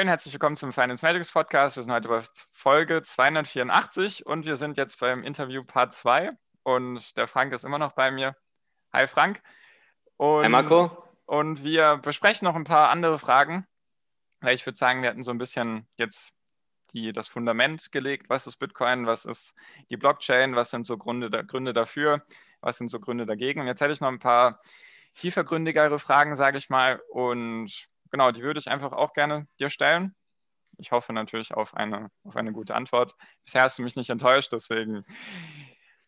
Hi und herzlich willkommen zum Finance Magics Podcast. Wir sind heute bei Folge 284 und wir sind jetzt beim Interview Part 2 und der Frank ist immer noch bei mir. Hi Frank. Und, Hi Marco. Und wir besprechen noch ein paar andere Fragen, weil ich würde sagen, wir hatten so ein bisschen jetzt die, das Fundament gelegt. Was ist Bitcoin? Was ist die Blockchain? Was sind so Gründe, Gründe dafür? Was sind so Gründe dagegen? Und jetzt hätte ich noch ein paar tiefergründigere Fragen, sage ich mal. Und genau, die würde ich einfach auch gerne dir stellen. Ich hoffe natürlich auf eine, auf eine gute Antwort. Bisher hast du mich nicht enttäuscht, deswegen.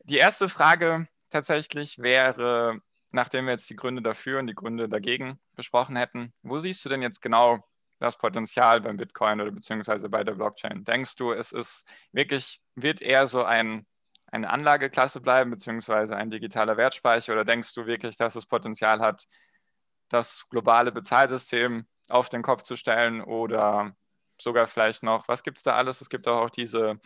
Die erste Frage tatsächlich wäre, nachdem wir jetzt die Gründe dafür und die Gründe dagegen besprochen hätten, wo siehst du denn jetzt genau das Potenzial beim Bitcoin oder beziehungsweise bei der Blockchain? Denkst du, es ist wirklich, wird eher so ein, eine Anlageklasse bleiben, beziehungsweise ein digitaler Wertspeicher oder denkst du wirklich, dass es Potenzial hat, das globale Bezahlsystem auf den Kopf zu stellen oder sogar vielleicht noch, was gibt es da alles? Es gibt auch, auch diese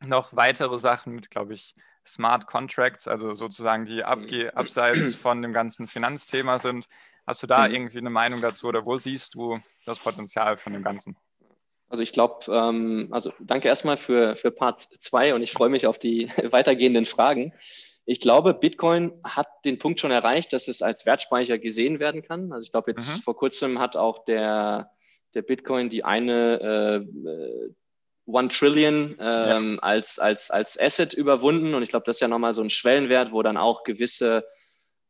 noch weitere Sachen mit, glaube ich, Smart Contracts, also sozusagen die abge mhm. abseits von dem ganzen Finanzthema sind. Hast du da mhm. irgendwie eine Meinung dazu oder wo siehst du das Potenzial von dem Ganzen? Also ich glaube, ähm, also danke erstmal für, für Part 2 und ich freue mich auf die weitergehenden Fragen. Ich glaube, Bitcoin hat den Punkt schon erreicht, dass es als Wertspeicher gesehen werden kann. Also ich glaube, jetzt mhm. vor kurzem hat auch der, der Bitcoin die eine äh, One Trillion ähm, ja. als, als, als Asset überwunden. Und ich glaube, das ist ja nochmal so ein Schwellenwert, wo dann auch gewisse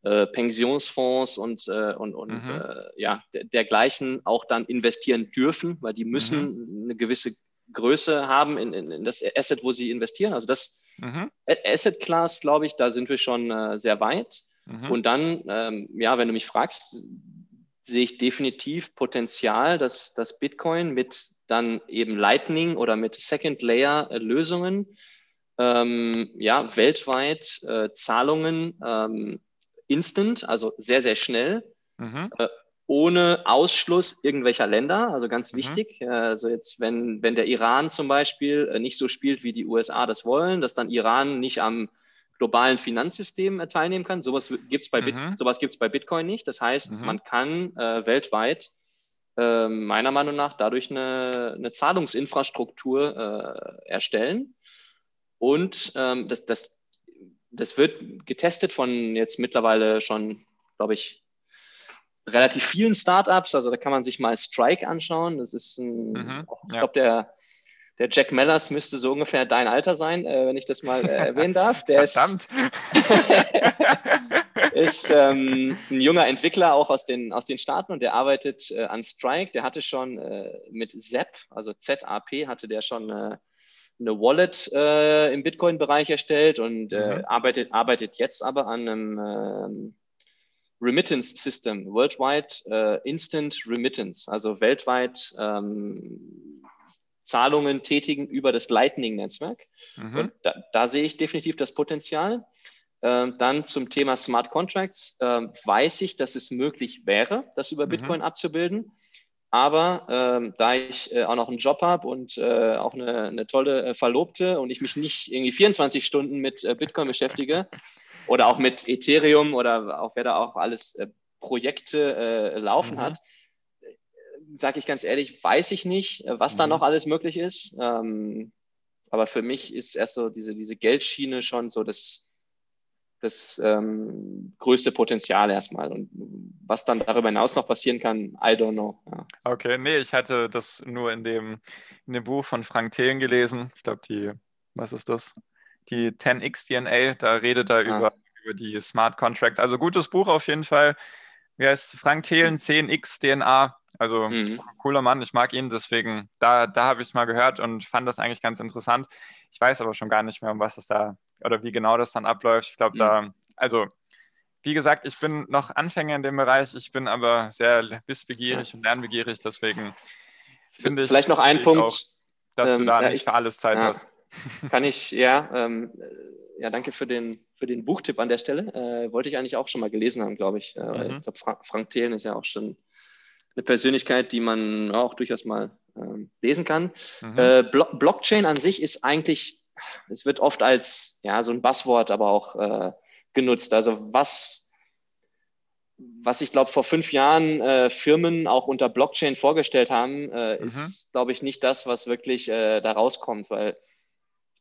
äh, Pensionsfonds und, äh, und, und mhm. äh, ja, dergleichen auch dann investieren dürfen, weil die müssen mhm. eine gewisse Größe haben in, in, in das Asset, wo sie investieren. Also das Mhm. Asset Class, glaube ich, da sind wir schon äh, sehr weit. Mhm. Und dann, ähm, ja, wenn du mich fragst, sehe ich definitiv Potenzial, dass das Bitcoin mit dann eben Lightning oder mit Second Layer äh, Lösungen ähm, ja, weltweit äh, Zahlungen ähm, instant, also sehr, sehr schnell, mhm. äh, ohne Ausschluss irgendwelcher Länder. Also ganz mhm. wichtig. Also jetzt, wenn, wenn der Iran zum Beispiel äh, nicht so spielt, wie die USA das wollen, dass dann Iran nicht am globalen Finanzsystem äh, teilnehmen kann. Sowas gibt es bei, mhm. bei Bitcoin nicht. Das heißt, mhm. man kann äh, weltweit äh, meiner Meinung nach dadurch eine, eine Zahlungsinfrastruktur äh, erstellen. Und ähm, das, das, das wird getestet von jetzt mittlerweile schon, glaube ich, relativ vielen Startups. Also da kann man sich mal Strike anschauen. Das ist ein, mhm, ich ja. glaube, der, der Jack Mellers müsste so ungefähr dein Alter sein, äh, wenn ich das mal äh, erwähnen darf. Der Verdammt. ist, ist ähm, ein junger Entwickler auch aus den, aus den Staaten und der arbeitet äh, an Strike. Der hatte schon äh, mit ZAP, also ZAP, hatte der schon äh, eine Wallet äh, im Bitcoin-Bereich erstellt und mhm. arbeitet, arbeitet jetzt aber an einem ähm, Remittance System, Worldwide uh, Instant Remittance, also weltweit ähm, Zahlungen tätigen über das Lightning-Netzwerk. Mhm. Und da, da, sehe ich definitiv das Potenzial. Ähm, dann zum Thema Smart Contracts ähm, weiß ich, dass es möglich wäre, das über mhm. Bitcoin abzubilden. Aber ähm, da ich äh, auch noch einen Job habe und äh, auch eine, eine tolle äh, Verlobte und ich mich nicht irgendwie 24 Stunden mit äh, Bitcoin beschäftige, oder auch mit Ethereum oder auch wer da auch alles äh, Projekte äh, laufen mhm. hat, sage ich ganz ehrlich, weiß ich nicht, äh, was mhm. da noch alles möglich ist. Ähm, aber für mich ist erst so diese, diese Geldschiene schon so das, das ähm, größte Potenzial erstmal. Und was dann darüber hinaus noch passieren kann, I don't know. Ja. Okay, nee, ich hatte das nur in dem, in dem Buch von Frank Thelen gelesen. Ich glaube, die, was ist das? Die 10x DNA, da redet er ah. über über die Smart Contracts. Also gutes Buch auf jeden Fall. Wie heißt Frank Thelen, 10x DNA. Also mhm. cooler Mann, ich mag ihn, deswegen, da, da habe ich es mal gehört und fand das eigentlich ganz interessant. Ich weiß aber schon gar nicht mehr, um was es da oder wie genau das dann abläuft. Ich glaube, mhm. da, also wie gesagt, ich bin noch Anfänger in dem Bereich, ich bin aber sehr wissbegierig und lernbegierig, deswegen Finde ich. Vielleicht noch ein Punkt. Auch, dass ähm, du da ja, nicht für alles Zeit ja, hast. Kann ich, ja, ähm, ja, danke für den, für den Buchtipp an der Stelle. Äh, wollte ich eigentlich auch schon mal gelesen haben, glaube ich. Äh, mhm. Ich glaube, Fra Frank Thelen ist ja auch schon eine Persönlichkeit, die man auch durchaus mal ähm, lesen kann. Mhm. Äh, Blo Blockchain an sich ist eigentlich, es wird oft als ja, so ein Buzzword aber auch äh, genutzt. Also was, was ich glaube vor fünf Jahren äh, Firmen auch unter Blockchain vorgestellt haben, äh, mhm. ist, glaube ich, nicht das, was wirklich äh, da rauskommt, weil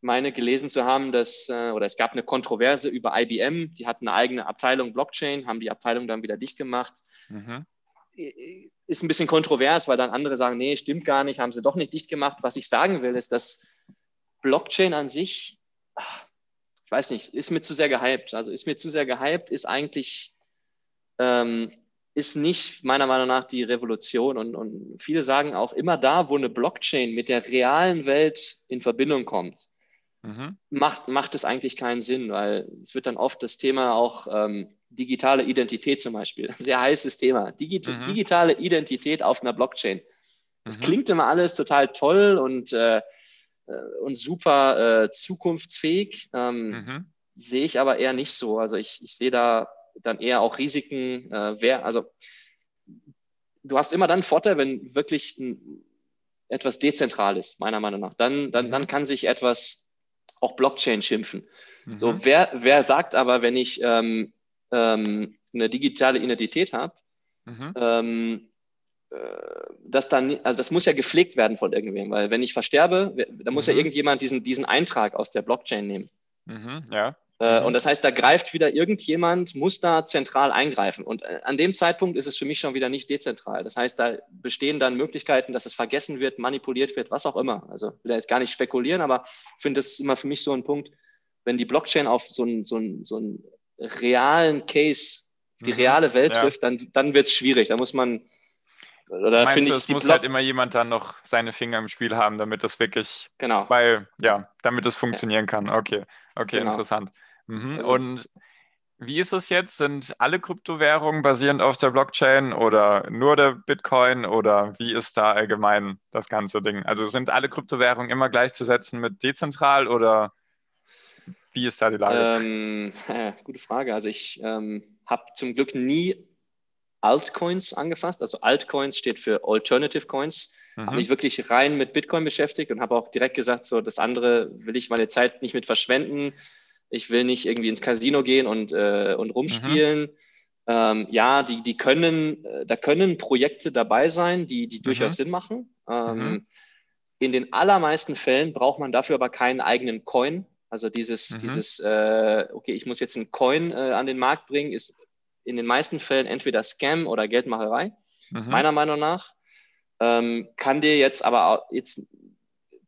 meine gelesen zu haben, dass, äh, oder es gab eine Kontroverse über IBM, die hatten eine eigene Abteilung Blockchain, haben die Abteilung dann wieder dicht gemacht. Mhm ist ein bisschen kontrovers, weil dann andere sagen, nee, stimmt gar nicht, haben sie doch nicht dicht gemacht. Was ich sagen will, ist, dass Blockchain an sich, ich weiß nicht, ist mir zu sehr gehypt. Also ist mir zu sehr gehypt, ist eigentlich, ähm, ist nicht meiner Meinung nach die Revolution. Und, und viele sagen auch immer da, wo eine Blockchain mit der realen Welt in Verbindung kommt, mhm. macht, macht es eigentlich keinen Sinn, weil es wird dann oft das Thema auch ähm, digitale Identität zum Beispiel. Sehr heißes Thema. Digi mhm. Digitale Identität auf einer Blockchain. Das mhm. klingt immer alles total toll und, äh, äh, und super äh, zukunftsfähig. Ähm, mhm. Sehe ich aber eher nicht so. Also ich, ich sehe da dann eher auch Risiken. Äh, wer, also du hast immer dann einen Vorteil, wenn wirklich ein, etwas dezentral ist, meiner Meinung nach. Dann, dann, dann mhm. kann sich etwas auch Blockchain schimpfen. So, mhm. wer, wer sagt aber, wenn ich ähm, ähm, eine digitale Identität habe, mhm. ähm, äh, das dann, also das muss ja gepflegt werden von irgendwem, weil wenn ich versterbe, dann muss mhm. ja irgendjemand diesen, diesen Eintrag aus der Blockchain nehmen. Mhm, ja. Äh, mhm. Und das heißt, da greift wieder irgendjemand, muss da zentral eingreifen. Und äh, an dem Zeitpunkt ist es für mich schon wieder nicht dezentral. Das heißt, da bestehen dann Möglichkeiten, dass es vergessen wird, manipuliert wird, was auch immer. Also will da jetzt gar nicht spekulieren, aber ich finde, das ist immer für mich so ein Punkt, wenn die Blockchain auf so ein, so ein, so ein realen Case, die mhm. reale Welt ja. trifft, dann, dann wird es schwierig. Da muss man. Oder Meinst du, es muss Block halt immer jemand dann noch seine Finger im Spiel haben, damit das wirklich. Genau. Weil, ja, damit es funktionieren ja. kann. Okay, okay, genau. interessant. Mhm. Also, Und wie ist es jetzt? Sind alle Kryptowährungen basierend auf der Blockchain oder nur der Bitcoin oder wie ist da allgemein das ganze Ding? Also sind alle Kryptowährungen immer gleichzusetzen mit dezentral oder wie ist da die Lage? Ähm, äh, gute Frage. Also ich ähm, habe zum Glück nie Altcoins angefasst. Also Altcoins steht für Alternative Coins. Mhm. Habe ich wirklich rein mit Bitcoin beschäftigt und habe auch direkt gesagt, so das andere will ich meine Zeit nicht mit verschwenden. Ich will nicht irgendwie ins Casino gehen und, äh, und rumspielen. Mhm. Ähm, ja, die, die können, äh, da können Projekte dabei sein, die, die durchaus mhm. Sinn machen. Ähm, mhm. in den allermeisten Fällen braucht man dafür aber keinen eigenen Coin. Also dieses, mhm. dieses äh, okay, ich muss jetzt einen Coin äh, an den Markt bringen, ist in den meisten Fällen entweder Scam oder Geldmacherei, mhm. meiner Meinung nach. Ähm, kann dir jetzt aber jetzt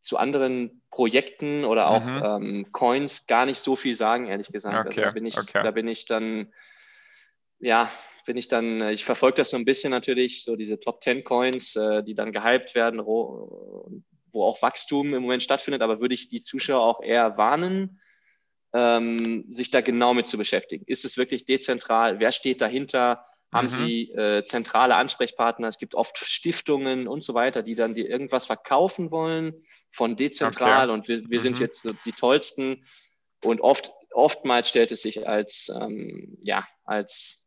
zu anderen Projekten oder auch mhm. ähm, Coins gar nicht so viel sagen, ehrlich gesagt. Okay. Also da bin ich, okay. da bin ich dann, ja, bin ich dann, äh, ich verfolge das so ein bisschen natürlich, so diese Top 10 Coins, äh, die dann gehypt werden, wo auch Wachstum im Moment stattfindet, aber würde ich die Zuschauer auch eher warnen, ähm, sich da genau mit zu beschäftigen. Ist es wirklich dezentral? Wer steht dahinter? Haben mhm. Sie äh, zentrale Ansprechpartner? Es gibt oft Stiftungen und so weiter, die dann dir irgendwas verkaufen wollen von dezentral okay. und wir, wir mhm. sind jetzt die tollsten. Und oft, oftmals stellt es sich als, ähm, ja, als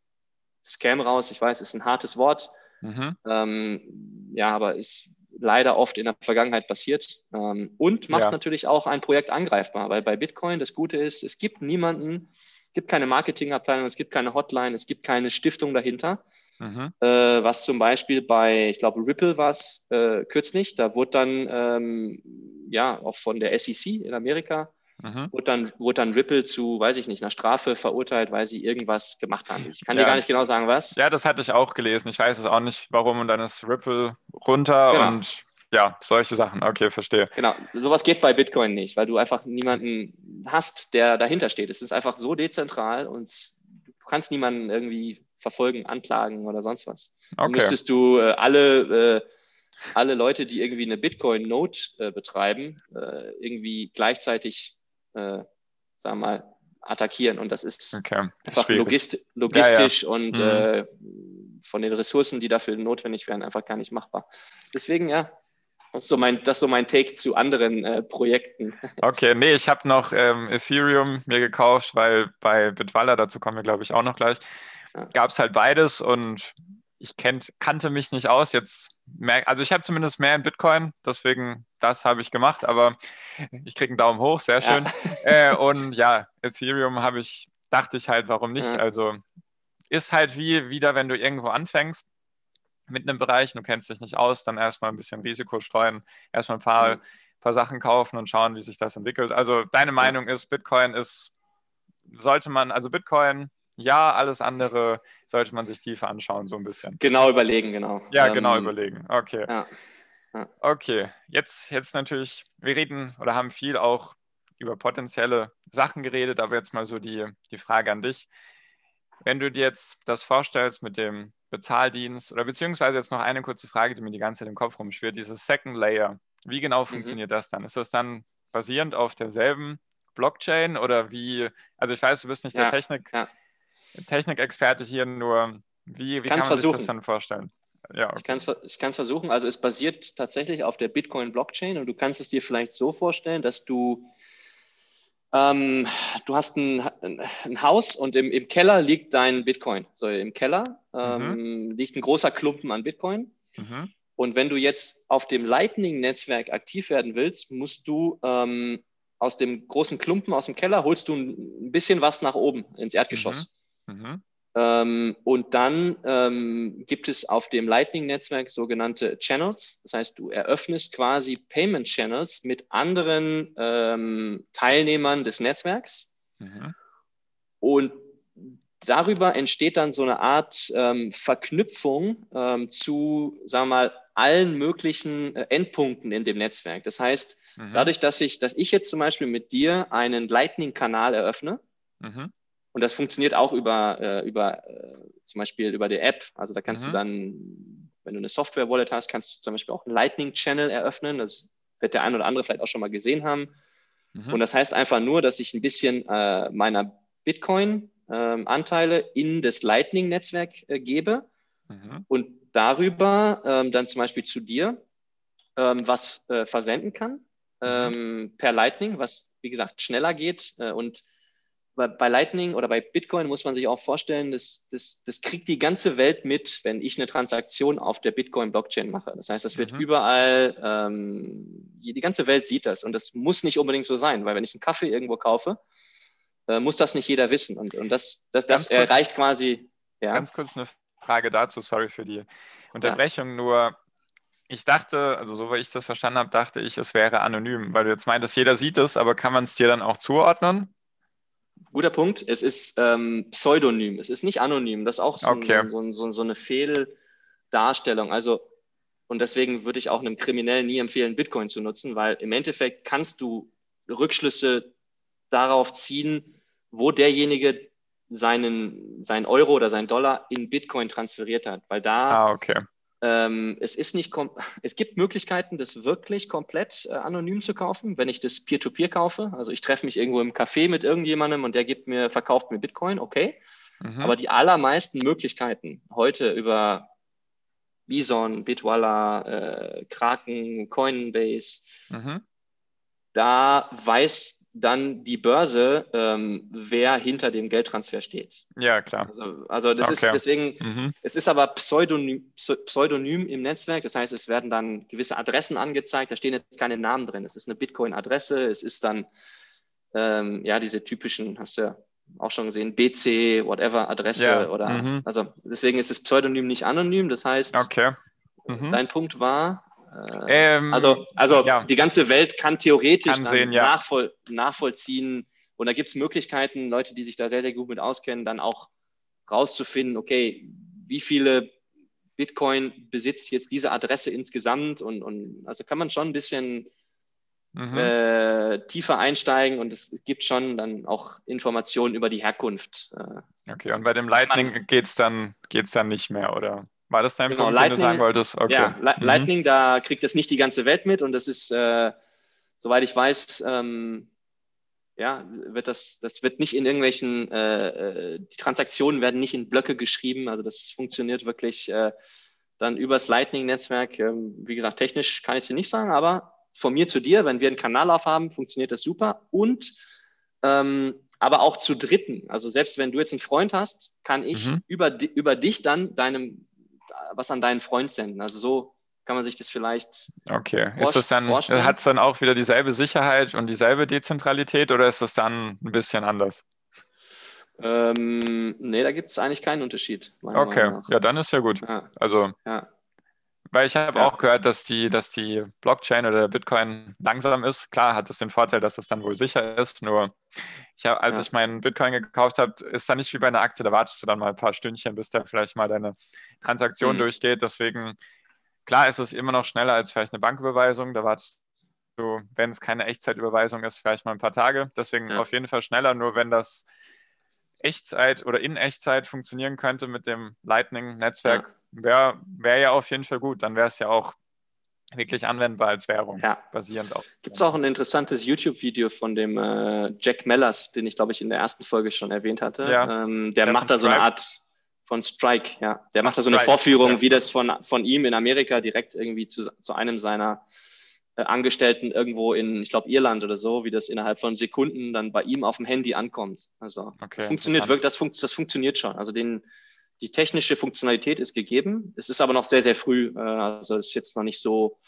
Scam raus. Ich weiß, ist ein hartes Wort. Mhm. Ähm, ja, aber ist leider oft in der Vergangenheit passiert ähm, und macht ja. natürlich auch ein Projekt angreifbar, weil bei Bitcoin das Gute ist, es gibt niemanden, es gibt keine Marketingabteilung, es gibt keine Hotline, es gibt keine Stiftung dahinter. Mhm. Äh, was zum Beispiel bei, ich glaube, Ripple war es äh, kürzlich, da wurde dann ähm, ja auch von der SEC in Amerika Mhm. Wurde, dann, wurde dann Ripple zu, weiß ich nicht, einer Strafe verurteilt, weil sie irgendwas gemacht haben. Ich kann ja, dir gar nicht genau sagen, was. Ja, das hatte ich auch gelesen. Ich weiß es auch nicht, warum. Und dann ist Ripple runter genau. und ja, solche Sachen. Okay, verstehe. Genau, sowas geht bei Bitcoin nicht, weil du einfach niemanden hast, der dahinter steht. Es ist einfach so dezentral und du kannst niemanden irgendwie verfolgen, anklagen oder sonst was. Okay. Dann müsstest du äh, alle, äh, alle Leute, die irgendwie eine Bitcoin-Note äh, betreiben, äh, irgendwie gleichzeitig äh, sagen wir mal, attackieren. Und das ist okay. einfach logist logistisch ja, ja. und mhm. äh, von den Ressourcen, die dafür notwendig wären, einfach gar nicht machbar. Deswegen, ja, Das ist so mein, das so mein Take zu anderen äh, Projekten. Okay, nee, ich habe noch ähm, Ethereum mir gekauft, weil bei Bitwalla, dazu kommen wir glaube ich auch noch gleich, ja. gab es halt beides und ich kennt, kannte mich nicht aus. Jetzt mehr, also ich habe zumindest mehr in Bitcoin, deswegen das habe ich gemacht, aber ich kriege einen Daumen hoch, sehr schön. Ja. Äh, und ja, Ethereum habe ich, dachte ich halt, warum nicht? Ja. Also ist halt wie wieder, wenn du irgendwo anfängst mit einem Bereich, du kennst dich nicht aus, dann erstmal ein bisschen Risiko streuen, erstmal ein paar, mhm. paar Sachen kaufen und schauen, wie sich das entwickelt. Also deine Meinung ist, Bitcoin ist, sollte man, also Bitcoin ja, alles andere sollte man sich tiefer anschauen, so ein bisschen. Genau überlegen, genau. Ja, genau ähm, überlegen. Okay. Ja. Ja. Okay, jetzt, jetzt natürlich, wir reden oder haben viel auch über potenzielle Sachen geredet, aber jetzt mal so die, die Frage an dich. Wenn du dir jetzt das vorstellst mit dem Bezahldienst oder beziehungsweise jetzt noch eine kurze Frage, die mir die ganze Zeit im Kopf rumschwirrt, dieses Second Layer, wie genau mhm. funktioniert das dann? Ist das dann basierend auf derselben Blockchain oder wie, also ich weiß, du bist nicht ja, der Technik, ja. Technikexperte hier, nur wie, wie kann man versuchen. sich das dann vorstellen? Ja, okay. Ich kann es versuchen. Also es basiert tatsächlich auf der Bitcoin-Blockchain und du kannst es dir vielleicht so vorstellen, dass du ähm, du hast ein, ein, Haus und im, im, Keller liegt dein Bitcoin. So im Keller ähm, mhm. liegt ein großer Klumpen an Bitcoin. Mhm. Und wenn du jetzt auf dem Lightning-Netzwerk aktiv werden willst, musst du ähm, aus dem großen Klumpen aus dem Keller holst du ein bisschen was nach oben ins Erdgeschoss. Mhm. Ähm, und dann ähm, gibt es auf dem Lightning-Netzwerk sogenannte Channels. Das heißt, du eröffnest quasi Payment Channels mit anderen ähm, Teilnehmern des Netzwerks. Mhm. Und darüber entsteht dann so eine Art ähm, Verknüpfung ähm, zu, sagen wir mal, allen möglichen äh, Endpunkten in dem Netzwerk. Das heißt, mhm. dadurch, dass ich, dass ich jetzt zum Beispiel mit dir einen Lightning-Kanal eröffne, mhm. Und das funktioniert auch über, äh, über äh, zum Beispiel über die App. Also da kannst mhm. du dann, wenn du eine Software-Wallet hast, kannst du zum Beispiel auch einen Lightning-Channel eröffnen. Das wird der ein oder andere vielleicht auch schon mal gesehen haben. Mhm. Und das heißt einfach nur, dass ich ein bisschen äh, meiner Bitcoin-Anteile ähm, in das Lightning-Netzwerk äh, gebe mhm. und darüber ähm, dann zum Beispiel zu dir ähm, was äh, versenden kann mhm. per Lightning, was wie gesagt schneller geht äh, und bei Lightning oder bei Bitcoin muss man sich auch vorstellen, das, das, das kriegt die ganze Welt mit, wenn ich eine Transaktion auf der Bitcoin-Blockchain mache. Das heißt, das wird mhm. überall, ähm, die ganze Welt sieht das und das muss nicht unbedingt so sein, weil wenn ich einen Kaffee irgendwo kaufe, äh, muss das nicht jeder wissen und, und das, das, das erreicht quasi. Ja. Ganz kurz eine Frage dazu, sorry für die Unterbrechung, ja. nur ich dachte, also so wie ich das verstanden habe, dachte ich, es wäre anonym, weil du jetzt meintest, jeder sieht es, aber kann man es dir dann auch zuordnen? Guter Punkt. Es ist ähm, pseudonym. Es ist nicht anonym. Das ist auch so, okay. ein, so, so, so eine Fehldarstellung. Also, und deswegen würde ich auch einem Kriminellen nie empfehlen, Bitcoin zu nutzen, weil im Endeffekt kannst du Rückschlüsse darauf ziehen, wo derjenige seinen, seinen Euro oder seinen Dollar in Bitcoin transferiert hat. Weil da ah, okay. Ähm, es, ist nicht es gibt Möglichkeiten, das wirklich komplett äh, anonym zu kaufen, wenn ich das Peer-to-Peer -Peer kaufe. Also ich treffe mich irgendwo im Café mit irgendjemandem und der gibt mir, verkauft mir Bitcoin, okay. Mhm. Aber die allermeisten Möglichkeiten heute über Bison, Bitwala, äh, Kraken, Coinbase, mhm. da weiß dann die Börse, ähm, wer hinter dem Geldtransfer steht. Ja, klar. Also, also das okay. ist deswegen, mhm. es ist aber pseudonym, pseudonym im Netzwerk, das heißt, es werden dann gewisse Adressen angezeigt, da stehen jetzt keine Namen drin. Es ist eine Bitcoin-Adresse, es ist dann, ähm, ja, diese typischen, hast du ja auch schon gesehen, BC, whatever, Adresse ja. oder, mhm. also deswegen ist das Pseudonym nicht anonym, das heißt, okay. mhm. dein Punkt war, ähm, also also ja. die ganze Welt kann theoretisch kann sehen, ja. nachvoll nachvollziehen und da gibt es Möglichkeiten, Leute, die sich da sehr, sehr gut mit auskennen, dann auch rauszufinden, okay, wie viele Bitcoin besitzt jetzt diese Adresse insgesamt und, und also kann man schon ein bisschen mhm. äh, tiefer einsteigen und es gibt schon dann auch Informationen über die Herkunft. Äh, okay, und bei dem Lightning geht es dann, geht's dann nicht mehr, oder? War das dein genau, Punkt, Lightning, den du sagen wolltest? Okay. Ja, mhm. Lightning, da kriegt das nicht die ganze Welt mit und das ist, äh, soweit ich weiß, ähm, ja, wird das, das wird nicht in irgendwelchen, äh, äh, die Transaktionen werden nicht in Blöcke geschrieben, also das funktioniert wirklich äh, dann übers Lightning-Netzwerk. Ähm, wie gesagt, technisch kann ich es dir nicht sagen, aber von mir zu dir, wenn wir einen Kanal aufhaben, funktioniert das super. Und ähm, aber auch zu Dritten. Also selbst wenn du jetzt einen Freund hast, kann ich mhm. über, über dich dann deinem, was an deinen Freund senden. Also so kann man sich das vielleicht. Okay, ist das dann, hat es dann auch wieder dieselbe Sicherheit und dieselbe Dezentralität oder ist das dann ein bisschen anders? Ähm, nee, da gibt es eigentlich keinen Unterschied. Okay, ja, dann ist ja gut. Ja. Also, ja. Weil ich habe ja. auch gehört, dass die, dass die Blockchain oder der Bitcoin langsam ist. Klar hat es den Vorteil, dass es dann wohl sicher ist. Nur, ich hab, als ich meinen Bitcoin gekauft habe, ist da nicht wie bei einer Aktie. Da wartest du dann mal ein paar Stündchen, bis der vielleicht mal deine Transaktion mhm. durchgeht. Deswegen, klar ist es immer noch schneller als vielleicht eine Banküberweisung. Da wartest du, wenn es keine Echtzeitüberweisung ist, vielleicht mal ein paar Tage. Deswegen auf jeden Fall schneller. Nur wenn das Echtzeit oder in Echtzeit funktionieren könnte mit dem Lightning-Netzwerk, ja. wäre wär ja auf jeden Fall gut. Dann wäre es ja auch wirklich anwendbar als Währung, ja. basierend auf. Gibt es auch ein interessantes YouTube-Video von dem äh, Jack Mellers, den ich glaube ich in der ersten Folge schon erwähnt hatte. Ja. Ähm, der, der, macht da so eine Art von Strike, ja. Der macht Ach, da so eine Strike, Vorführung, ja. wie das von, von ihm in Amerika direkt irgendwie zu, zu einem seiner Angestellten irgendwo in, ich glaube, Irland oder so, wie das innerhalb von Sekunden dann bei ihm auf dem Handy ankommt. Also okay, das funktioniert wirklich, das, fun das funktioniert schon. Also den, die technische Funktionalität ist gegeben. Es ist aber noch sehr, sehr früh. Äh, also es ist jetzt noch nicht so,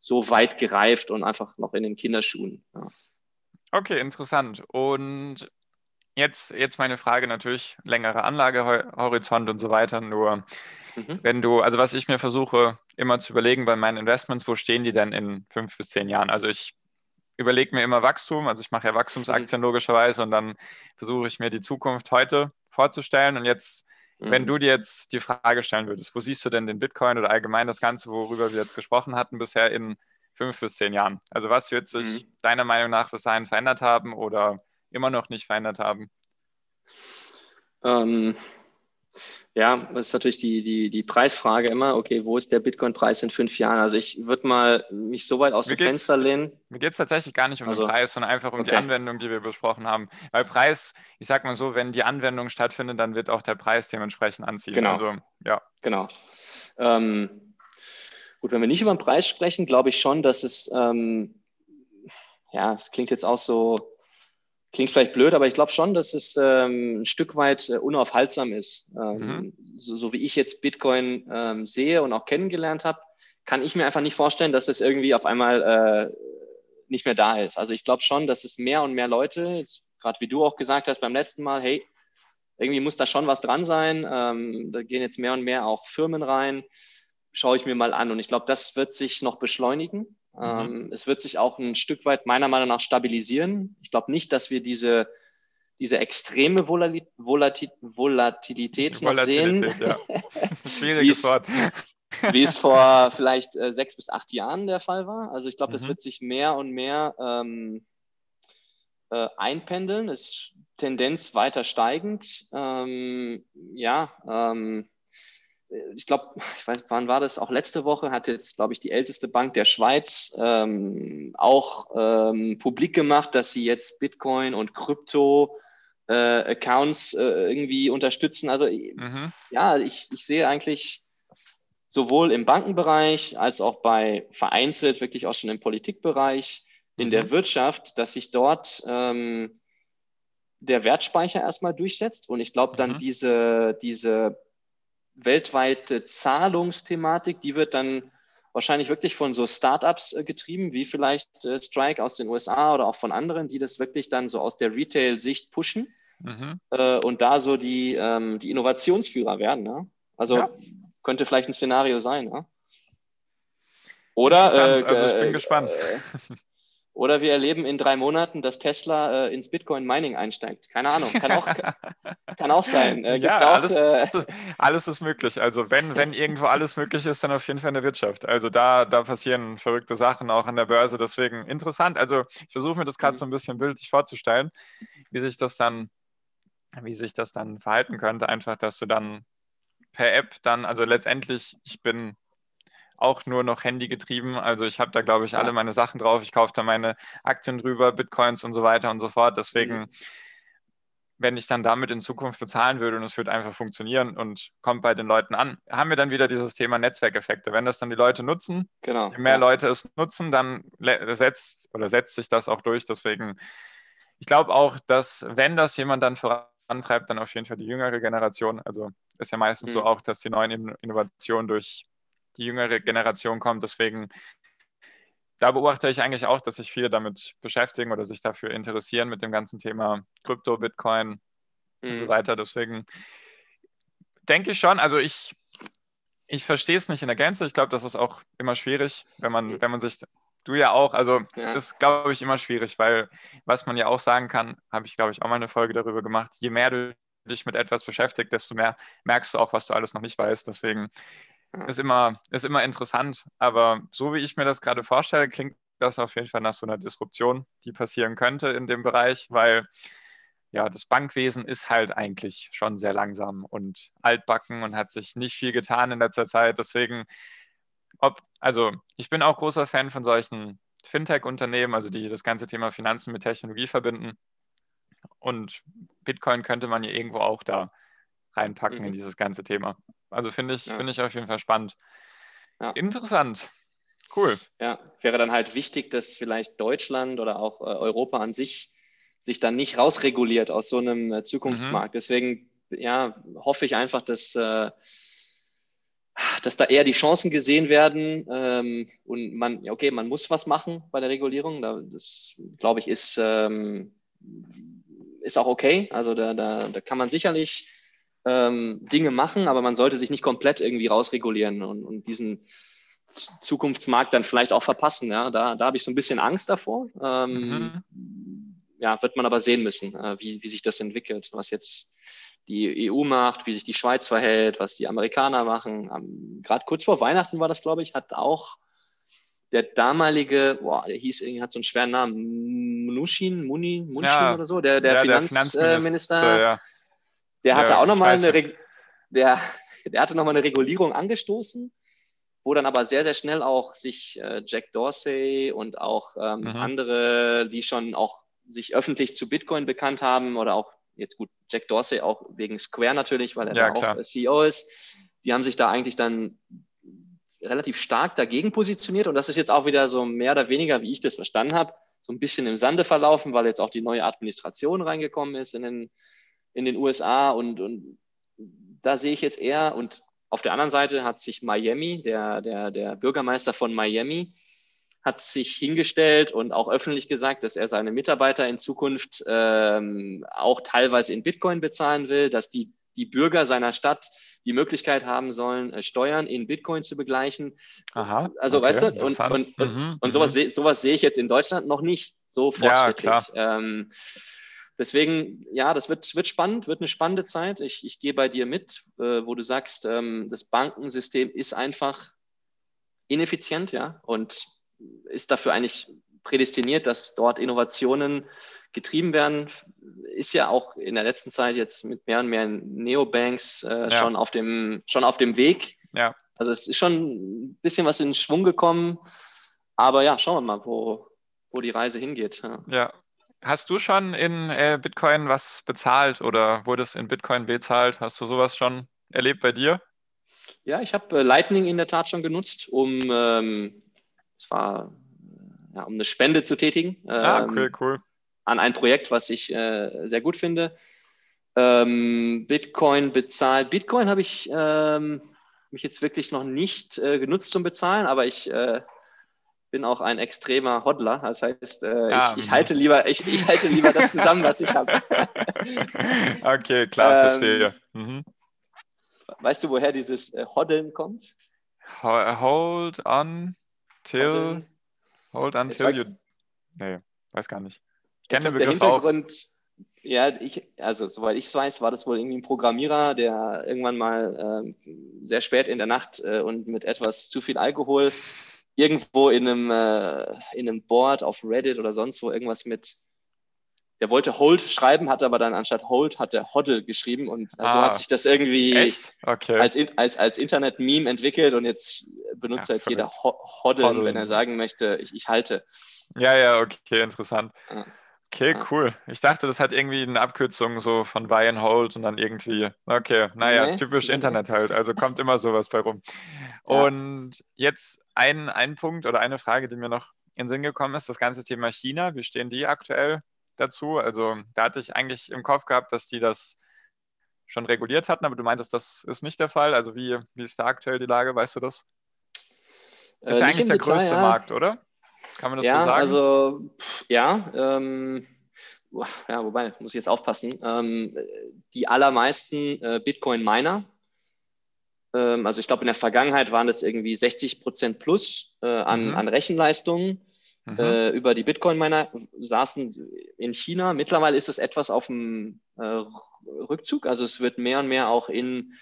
so weit gereift und einfach noch in den Kinderschuhen. Ja. Okay, interessant. Und jetzt, jetzt meine Frage natürlich, längere Anlagehorizont und so weiter. Nur Mhm. Wenn du, also was ich mir versuche immer zu überlegen bei meinen Investments, wo stehen die denn in fünf bis zehn Jahren? Also ich überlege mir immer Wachstum, also ich mache ja Wachstumsaktien mhm. logischerweise und dann versuche ich mir die Zukunft heute vorzustellen. Und jetzt, mhm. wenn du dir jetzt die Frage stellen würdest, wo siehst du denn den Bitcoin oder allgemein das Ganze, worüber wir jetzt gesprochen hatten bisher in fünf bis zehn Jahren? Also was wird sich mhm. deiner Meinung nach bis dahin verändert haben oder immer noch nicht verändert haben? Ähm, ja, das ist natürlich die, die, die Preisfrage immer, okay, wo ist der Bitcoin-Preis in fünf Jahren? Also ich würde mal mich so weit aus dem Fenster lehnen. Mir geht es tatsächlich gar nicht um also, den Preis, sondern einfach um okay. die Anwendung, die wir besprochen haben. Weil Preis, ich sag mal so, wenn die Anwendung stattfindet, dann wird auch der Preis dementsprechend anziehen. Genau. Also, ja. Genau. Ähm, gut, wenn wir nicht über den Preis sprechen, glaube ich schon, dass es, ähm, ja, es klingt jetzt auch so, Klingt vielleicht blöd, aber ich glaube schon, dass es ähm, ein Stück weit äh, unaufhaltsam ist. Ähm, mhm. so, so, wie ich jetzt Bitcoin ähm, sehe und auch kennengelernt habe, kann ich mir einfach nicht vorstellen, dass es irgendwie auf einmal äh, nicht mehr da ist. Also ich glaube schon, dass es mehr und mehr Leute, gerade wie du auch gesagt hast beim letzten Mal, hey, irgendwie muss da schon was dran sein. Ähm, da gehen jetzt mehr und mehr auch Firmen rein. Schaue ich mir mal an. Und ich glaube, das wird sich noch beschleunigen. Mhm. Ähm, es wird sich auch ein Stück weit meiner Meinung nach stabilisieren. Ich glaube nicht, dass wir diese, diese extreme Volatil Volatil Volatilität noch Volatilität, sehen. Ja. Schwieriges Wort. wie es vor vielleicht äh, sechs bis acht Jahren der Fall war. Also ich glaube, mhm. das wird sich mehr und mehr ähm, äh, einpendeln. Es ist Tendenz weiter steigend. Ähm, ja, ähm, ich glaube, ich weiß, wann war das? Auch letzte Woche hat jetzt, glaube ich, die älteste Bank der Schweiz ähm, auch ähm, publik gemacht, dass sie jetzt Bitcoin und Krypto äh, Accounts äh, irgendwie unterstützen. Also mhm. ja, ich, ich sehe eigentlich sowohl im Bankenbereich als auch bei vereinzelt, wirklich auch schon im Politikbereich, in mhm. der Wirtschaft, dass sich dort ähm, der Wertspeicher erstmal durchsetzt. Und ich glaube, dann mhm. diese, diese weltweite Zahlungsthematik, die wird dann wahrscheinlich wirklich von so Startups äh, getrieben, wie vielleicht äh, Strike aus den USA oder auch von anderen, die das wirklich dann so aus der Retail-Sicht pushen mhm. äh, und da so die, ähm, die Innovationsführer werden. Ne? Also ja. könnte vielleicht ein Szenario sein. Ne? Oder, äh, also ich bin äh, gespannt. Äh, oder wir erleben in drei Monaten, dass Tesla äh, ins Bitcoin-Mining einsteigt. Keine Ahnung, kann auch, kann auch sein. Äh, ja, auch, alles, äh, alles, ist möglich. Also wenn, wenn irgendwo alles möglich ist, dann auf jeden Fall in der Wirtschaft. Also da, da passieren verrückte Sachen auch an der Börse. Deswegen interessant. Also ich versuche mir das gerade mhm. so ein bisschen bildlich vorzustellen, wie sich das dann, wie sich das dann verhalten könnte. Einfach, dass du dann per App dann, also letztendlich, ich bin auch nur noch Handy getrieben. Also ich habe da, glaube ich, alle meine Sachen drauf. Ich kaufe da meine Aktien drüber, Bitcoins und so weiter und so fort. Deswegen, mhm. wenn ich dann damit in Zukunft bezahlen würde und es wird einfach funktionieren und kommt bei den Leuten an, haben wir dann wieder dieses Thema Netzwerkeffekte. Wenn das dann die Leute nutzen, genau, je mehr ja. Leute es nutzen, dann setzt oder setzt sich das auch durch. Deswegen, ich glaube auch, dass wenn das jemand dann vorantreibt, dann auf jeden Fall die jüngere Generation. Also ist ja meistens mhm. so auch, dass die neuen Innovationen durch die jüngere Generation kommen. Deswegen da beobachte ich eigentlich auch, dass sich viele damit beschäftigen oder sich dafür interessieren mit dem ganzen Thema Krypto, Bitcoin mhm. und so mhm. weiter. Deswegen denke ich schon, also ich, ich verstehe es nicht in der Gänze. Ich glaube, das ist auch immer schwierig, wenn man, mhm. wenn man sich, du ja auch, also ja. ist, glaube ich, immer schwierig, weil was man ja auch sagen kann, habe ich, glaube ich, auch mal eine Folge darüber gemacht, je mehr du dich mit etwas beschäftigst, desto mehr merkst du auch, was du alles noch nicht weißt. Deswegen ist immer, ist immer interessant. Aber so wie ich mir das gerade vorstelle, klingt das auf jeden Fall nach so einer Disruption, die passieren könnte in dem Bereich, weil ja, das Bankwesen ist halt eigentlich schon sehr langsam und altbacken und hat sich nicht viel getan in letzter Zeit. Deswegen, ob, also ich bin auch großer Fan von solchen Fintech-Unternehmen, also die das ganze Thema Finanzen mit Technologie verbinden. Und Bitcoin könnte man ja irgendwo auch da reinpacken mhm. in dieses ganze Thema. Also finde ich, ja. finde ich auf jeden Fall spannend. Ja. Interessant. Cool. Ja, wäre dann halt wichtig, dass vielleicht Deutschland oder auch äh, Europa an sich sich dann nicht rausreguliert aus so einem äh, Zukunftsmarkt. Mhm. Deswegen, ja, hoffe ich einfach, dass, äh, dass da eher die Chancen gesehen werden ähm, und man, okay, man muss was machen bei der Regulierung. Das, glaube ich, ist, ähm, ist auch okay. Also da, da, da kann man sicherlich ähm, Dinge machen, aber man sollte sich nicht komplett irgendwie rausregulieren und, und diesen Zukunftsmarkt dann vielleicht auch verpassen. Ja? Da, da habe ich so ein bisschen Angst davor. Ähm, mhm. Ja, wird man aber sehen müssen, äh, wie, wie sich das entwickelt, was jetzt die EU macht, wie sich die Schweiz verhält, was die Amerikaner machen. Ähm, Gerade kurz vor Weihnachten war das, glaube ich, hat auch der damalige, boah, der hieß irgendwie, hat so einen schweren Namen, Munushin, Muni, Munshin ja, oder so, der, der ja, Finanzminister, der Finanzminister ja. Der hatte ja, auch nochmal eine, Re der, der hatte noch mal eine Regulierung angestoßen, wo dann aber sehr, sehr schnell auch sich äh, Jack Dorsey und auch ähm, mhm. andere, die schon auch sich öffentlich zu Bitcoin bekannt haben oder auch jetzt gut, Jack Dorsey auch wegen Square natürlich, weil er ja, da klar. auch CEO ist, die haben sich da eigentlich dann relativ stark dagegen positioniert und das ist jetzt auch wieder so mehr oder weniger, wie ich das verstanden habe, so ein bisschen im Sande verlaufen, weil jetzt auch die neue Administration reingekommen ist in den in den USA und, und da sehe ich jetzt eher, und auf der anderen Seite hat sich Miami, der, der, der Bürgermeister von Miami, hat sich hingestellt und auch öffentlich gesagt, dass er seine Mitarbeiter in Zukunft ähm, auch teilweise in Bitcoin bezahlen will, dass die, die Bürger seiner Stadt die Möglichkeit haben sollen, äh, Steuern in Bitcoin zu begleichen. Aha, also okay, weißt du, und, und, und, mhm, und sowas, mhm. sowas sehe ich jetzt in Deutschland noch nicht so fortschrittlich. Ja, klar. Ähm, Deswegen, ja, das wird, wird spannend, wird eine spannende Zeit. Ich, ich gehe bei dir mit, äh, wo du sagst, ähm, das Bankensystem ist einfach ineffizient, ja, und ist dafür eigentlich prädestiniert, dass dort Innovationen getrieben werden. Ist ja auch in der letzten Zeit jetzt mit mehr und mehr Neobanks äh, ja. schon, auf dem, schon auf dem Weg. Ja. Also es ist schon ein bisschen was in Schwung gekommen. Aber ja, schauen wir mal, wo, wo die Reise hingeht. Ja, ja Hast du schon in äh, Bitcoin was bezahlt oder wurde es in Bitcoin bezahlt? Hast du sowas schon erlebt bei dir? Ja, ich habe äh, Lightning in der Tat schon genutzt, um ähm, es war äh, ja, um eine Spende zu tätigen. ah, ähm, cool. An ein Projekt, was ich äh, sehr gut finde. Ähm, Bitcoin bezahlt. Bitcoin habe ich ähm, mich jetzt wirklich noch nicht äh, genutzt zum Bezahlen, aber ich äh, bin auch ein extremer Hodler. Das heißt, äh, ah, ich, ich, halte lieber, ich, ich, halte lieber das zusammen, was ich habe. okay, klar, ähm, verstehe. Mhm. Weißt du, woher dieses äh, Hoddeln kommt? Hold on till hold until you. Nee, weiß gar nicht. Ich kenne den Begriff der Hintergrund, auch. Ja, ich, also soweit ich es weiß, war das wohl irgendwie ein Programmierer, der irgendwann mal ähm, sehr spät in der Nacht äh, und mit etwas zu viel Alkohol irgendwo in einem, äh, in einem Board auf Reddit oder sonst wo irgendwas mit, der wollte Hold schreiben, hat aber dann anstatt Hold hat er Hoddle geschrieben und also ah, hat sich das irgendwie okay. als, als, als Internet-Meme entwickelt und jetzt benutzt ja, halt jeder Hoddeln, wenn er sagen möchte, ich, ich halte. Ja, ja, okay, interessant. Ja. Okay, cool. Ich dachte, das hat irgendwie eine Abkürzung so von Buy and Hold und dann irgendwie, okay, naja, nee, typisch. Internet halt. Also kommt immer sowas bei rum. Und jetzt ein, ein Punkt oder eine Frage, die mir noch in den Sinn gekommen ist, das ganze Thema China. Wie stehen die aktuell dazu? Also da hatte ich eigentlich im Kopf gehabt, dass die das schon reguliert hatten, aber du meintest, das ist nicht der Fall. Also wie, wie ist da aktuell die Lage? Weißt du das? Ist äh, ja eigentlich der größte. Markt, oder? Kann man das ja, so sagen? Also, ja, ähm, ja, wobei, muss ich jetzt aufpassen. Ähm, die allermeisten äh, Bitcoin-Miner, ähm, also ich glaube, in der Vergangenheit waren das irgendwie 60 Prozent plus äh, an, mhm. an Rechenleistungen. Mhm. Äh, über die Bitcoin-Miner saßen in China. Mittlerweile ist es etwas auf dem äh, Rückzug. Also es wird mehr und mehr auch in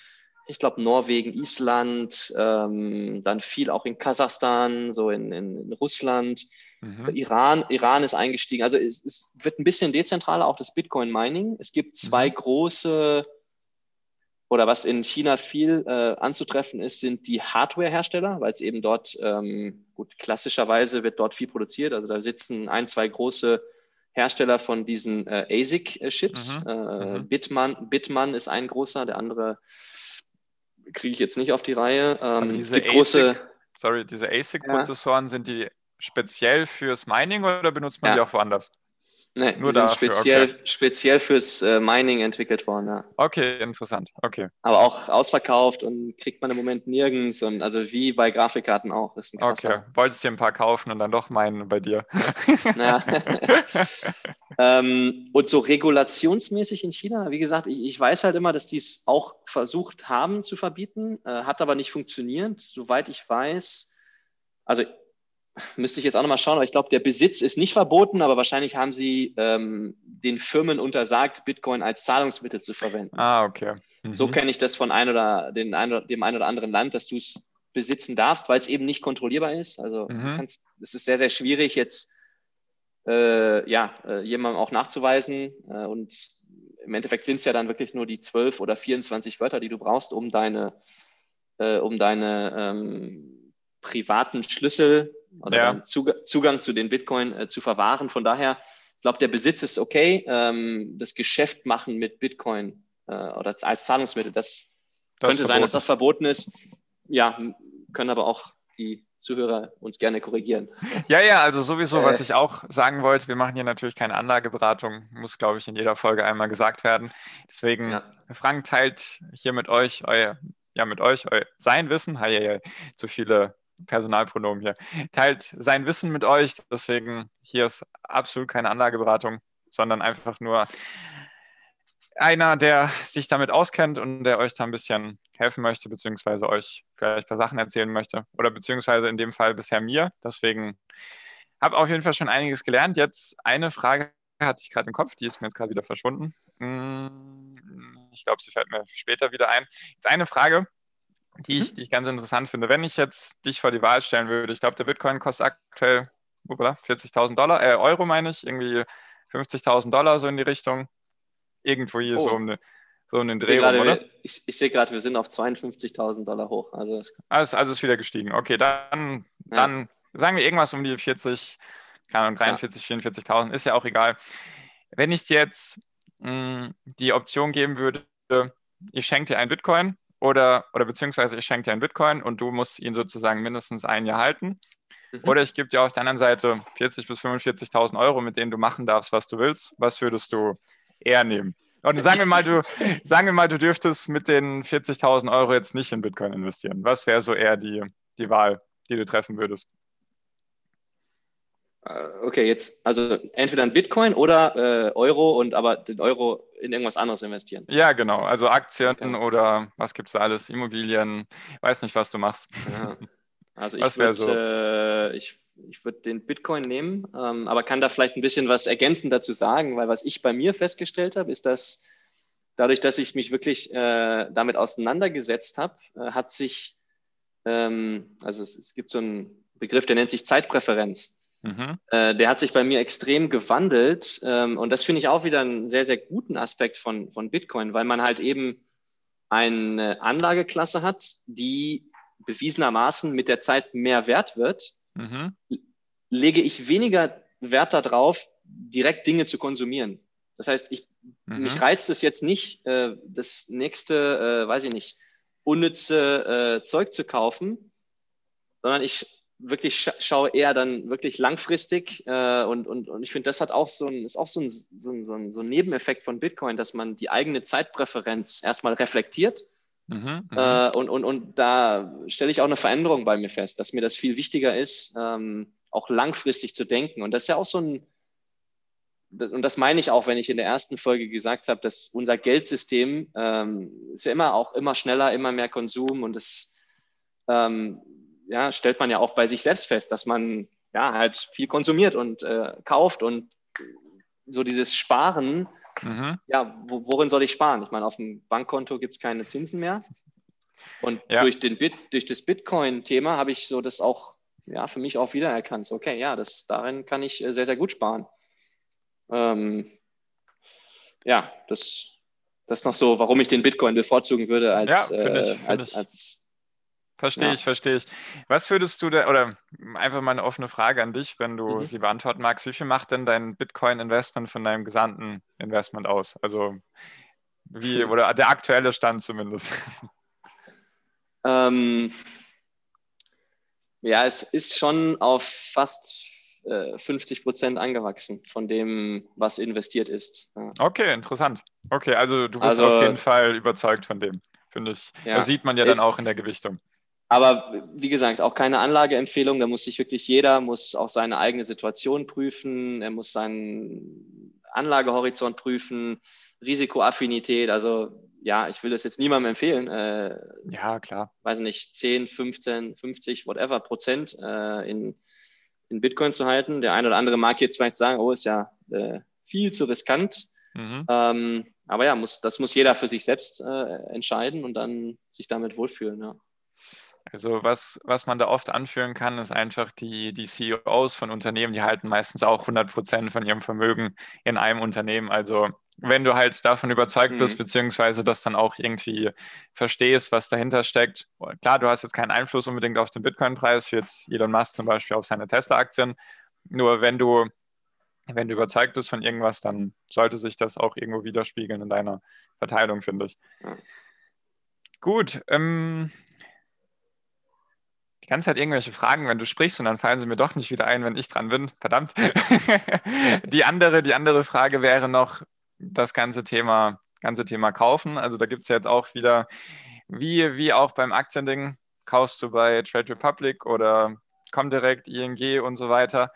ich glaube, Norwegen, Island, ähm, dann viel auch in Kasachstan, so in, in, in Russland. Mhm. Iran, Iran ist eingestiegen. Also es, es, wird ein bisschen dezentraler, auch das Bitcoin-Mining. Es gibt zwei mhm. große, oder was in China viel äh, anzutreffen ist, sind die Hardware-Hersteller, weil es eben dort, ähm, gut, klassischerweise wird dort viel produziert. Also da sitzen ein, zwei große Hersteller von diesen äh, ASIC-Chips. Mhm. Äh, mhm. Bitman, Bitman ist ein großer, der andere kriege ich jetzt nicht auf die Reihe. Ähm, diese ASIC, große, sorry, diese ASIC-Prozessoren, ja. sind die speziell fürs Mining oder benutzt man ja. die auch woanders? Nee, Nur die sind speziell, okay. speziell fürs äh, Mining entwickelt worden, ja. Okay, interessant. Okay. Aber auch ausverkauft und kriegt man im Moment nirgends und also wie bei Grafikkarten auch. Ist ein okay, wolltest dir ein paar kaufen und dann doch meinen bei dir. Ja. ähm, und so regulationsmäßig in China, wie gesagt, ich, ich weiß halt immer, dass die es auch versucht haben zu verbieten, äh, hat aber nicht funktioniert. Soweit ich weiß, also müsste ich jetzt auch nochmal schauen, aber ich glaube, der Besitz ist nicht verboten, aber wahrscheinlich haben sie ähm, den Firmen untersagt, Bitcoin als Zahlungsmittel zu verwenden. Ah, okay. Mhm. So kenne ich das von ein oder, den ein oder, dem einen oder anderen Land, dass du es besitzen darfst, weil es eben nicht kontrollierbar ist. Also mhm. es ist sehr, sehr schwierig, jetzt äh, ja, äh, jemandem auch nachzuweisen. Äh, und im Endeffekt sind es ja dann wirklich nur die 12 oder 24 Wörter, die du brauchst, um deine, äh, um deine ähm, privaten Schlüssel oder ja. Zugang zu den Bitcoin äh, zu verwahren. Von daher, ich glaube, der Besitz ist okay. Ähm, das Geschäft machen mit Bitcoin äh, oder als Zahlungsmittel, das, das könnte sein, dass das verboten ist. Ja, können aber auch die Zuhörer uns gerne korrigieren. Ja, ja, also sowieso, was äh. ich auch sagen wollte, wir machen hier natürlich keine Anlageberatung, muss, glaube ich, in jeder Folge einmal gesagt werden. Deswegen, ja. Frank teilt hier mit euch euer, ja, mit euch euer, sein Wissen, ja, ja, zu viele Personalpronomen hier, teilt sein Wissen mit euch. Deswegen hier ist absolut keine Anlageberatung, sondern einfach nur einer, der sich damit auskennt und der euch da ein bisschen helfen möchte, beziehungsweise euch vielleicht ein paar Sachen erzählen möchte. Oder beziehungsweise in dem Fall bisher mir. Deswegen habe auf jeden Fall schon einiges gelernt. Jetzt eine Frage hatte ich gerade im Kopf, die ist mir jetzt gerade wieder verschwunden. Hm, ich glaube, sie fällt mir später wieder ein. Jetzt eine Frage, die ich, mhm. die ich ganz interessant finde. Wenn ich jetzt dich vor die Wahl stellen würde, ich glaube, der Bitcoin kostet aktuell 40.000 Dollar, äh, Euro meine ich, irgendwie 50.000 Dollar so in die Richtung. Irgendwo hier oh. so um eine, so um den Dreh rum, oder? Ich, ich sehe gerade, wir sind auf 52.000 Dollar hoch. Also, also, also ist wieder gestiegen. Okay, dann, ja. dann sagen wir irgendwas um die 40, keine Ahnung, 43, ja. 44.000, ist ja auch egal. Wenn ich dir jetzt mh, mm, die Option geben würde, ich schenke dir ein Bitcoin oder, oder beziehungsweise ich schenke dir einen Bitcoin und du musst ihn sozusagen mindestens ein Jahr halten. Mhm. Oder ich gebe dir auf der anderen Seite 40.000 bis 45.000 Euro, mit denen du machen darfst, was du willst. Was würdest du eher nehmen? Und sagen wir mal, du, sagen wir mal, du dürftest mit den 40.000 Euro jetzt nicht in Bitcoin investieren. Was wäre so eher die, die Wahl, die du treffen würdest? Äh, okay, jetzt also entweder in Bitcoin oder äh, Euro und aber den Euro in irgendwas anderes investieren. Ja, genau. Also Aktien okay. oder was gibt es da alles? Immobilien. Weiß nicht, was du machst. Ja. Also ich würde so? äh, ich, ich würd den Bitcoin nehmen, ähm, aber kann da vielleicht ein bisschen was ergänzend dazu sagen, weil was ich bei mir festgestellt habe, ist, dass dadurch, dass ich mich wirklich äh, damit auseinandergesetzt habe, äh, hat sich, ähm, also es, es gibt so einen Begriff, der nennt sich Zeitpräferenz. Mhm. Äh, der hat sich bei mir extrem gewandelt. Ähm, und das finde ich auch wieder einen sehr, sehr guten Aspekt von, von Bitcoin, weil man halt eben eine Anlageklasse hat, die bewiesenermaßen mit der Zeit mehr wert wird. Mhm. Lege ich weniger Wert darauf, direkt Dinge zu konsumieren. Das heißt, ich, mhm. mich reizt es jetzt nicht, äh, das nächste, äh, weiß ich nicht, unnütze Zeug zu kaufen, sondern ich wirklich scha schaue eher dann wirklich langfristig äh, und, und, und ich finde, das hat auch so ein, ist auch so ein, so, ein, so, ein, so ein Nebeneffekt von Bitcoin, dass man die eigene Zeitpräferenz erstmal reflektiert. Mhm, mhm. äh, und, und, und da stelle ich auch eine Veränderung bei mir fest, dass mir das viel wichtiger ist, ähm, auch langfristig zu denken. Und das ist ja auch so ein, und das meine ich auch, wenn ich in der ersten Folge gesagt habe, dass unser Geldsystem ähm, ist ja immer auch immer schneller, immer mehr Konsum und das ähm, ja, stellt man ja auch bei sich selbst fest, dass man ja halt viel konsumiert und äh, kauft und so dieses Sparen, mhm. ja, wo, worin soll ich sparen? Ich meine, auf dem Bankkonto gibt es keine Zinsen mehr. Und ja. durch, den Bit, durch das Bitcoin-Thema habe ich so das auch ja, für mich auch wiedererkannt. Okay, ja, das, darin kann ich äh, sehr, sehr gut sparen. Ähm, ja, das, das ist noch so, warum ich den Bitcoin bevorzugen würde als, ja, ich, äh, als, als Verstehe ja. ich, verstehe ich. Was würdest du denn, oder einfach mal eine offene Frage an dich, wenn du mhm. sie beantworten magst, wie viel macht denn dein Bitcoin-Investment von deinem gesamten Investment aus? Also wie, oder der aktuelle Stand zumindest. Ähm, ja, es ist schon auf fast 50 äh, Prozent angewachsen von dem, was investiert ist. Ja. Okay, interessant. Okay, also du bist also, auf jeden Fall überzeugt von dem, finde ich. Ja, das sieht man ja dann auch in der Gewichtung. Aber wie gesagt, auch keine Anlageempfehlung. Da muss sich wirklich jeder, muss auch seine eigene Situation prüfen. Er muss seinen Anlagehorizont prüfen, Risikoaffinität. Also ja, ich will das jetzt niemandem empfehlen. Äh, ja, klar. Weiß nicht, 10, 15, 50, whatever Prozent äh, in in Bitcoin zu halten. Der eine oder andere mag jetzt vielleicht sagen, oh, ist ja äh, viel zu riskant. Mhm. Ähm, aber ja, muss, das muss jeder für sich selbst äh, entscheiden und dann sich damit wohlfühlen. Ja. Also was, was man da oft anführen kann, ist einfach die, die CEOs von Unternehmen, die halten meistens auch 100 Prozent von ihrem Vermögen in einem Unternehmen. Also wenn du halt davon überzeugt mhm. bist, beziehungsweise das dann auch irgendwie verstehst, was dahinter steckt. Klar, du hast jetzt keinen Einfluss unbedingt auf den Bitcoin-Preis, wie jetzt Elon Musk zum Beispiel auf seine Tesla-Aktien. Nur wenn du, wenn du überzeugt bist von irgendwas, dann sollte sich das auch irgendwo widerspiegeln in deiner Verteilung, finde ich. Mhm. Gut, ähm, die ganze Zeit irgendwelche Fragen, wenn du sprichst und dann fallen sie mir doch nicht wieder ein, wenn ich dran bin. Verdammt. die andere, die andere Frage wäre noch, das ganze Thema, ganze Thema kaufen. Also da gibt es ja jetzt auch wieder, wie, wie auch beim Aktiending, kaufst du bei Trade Republic oder Comdirect, ING und so weiter.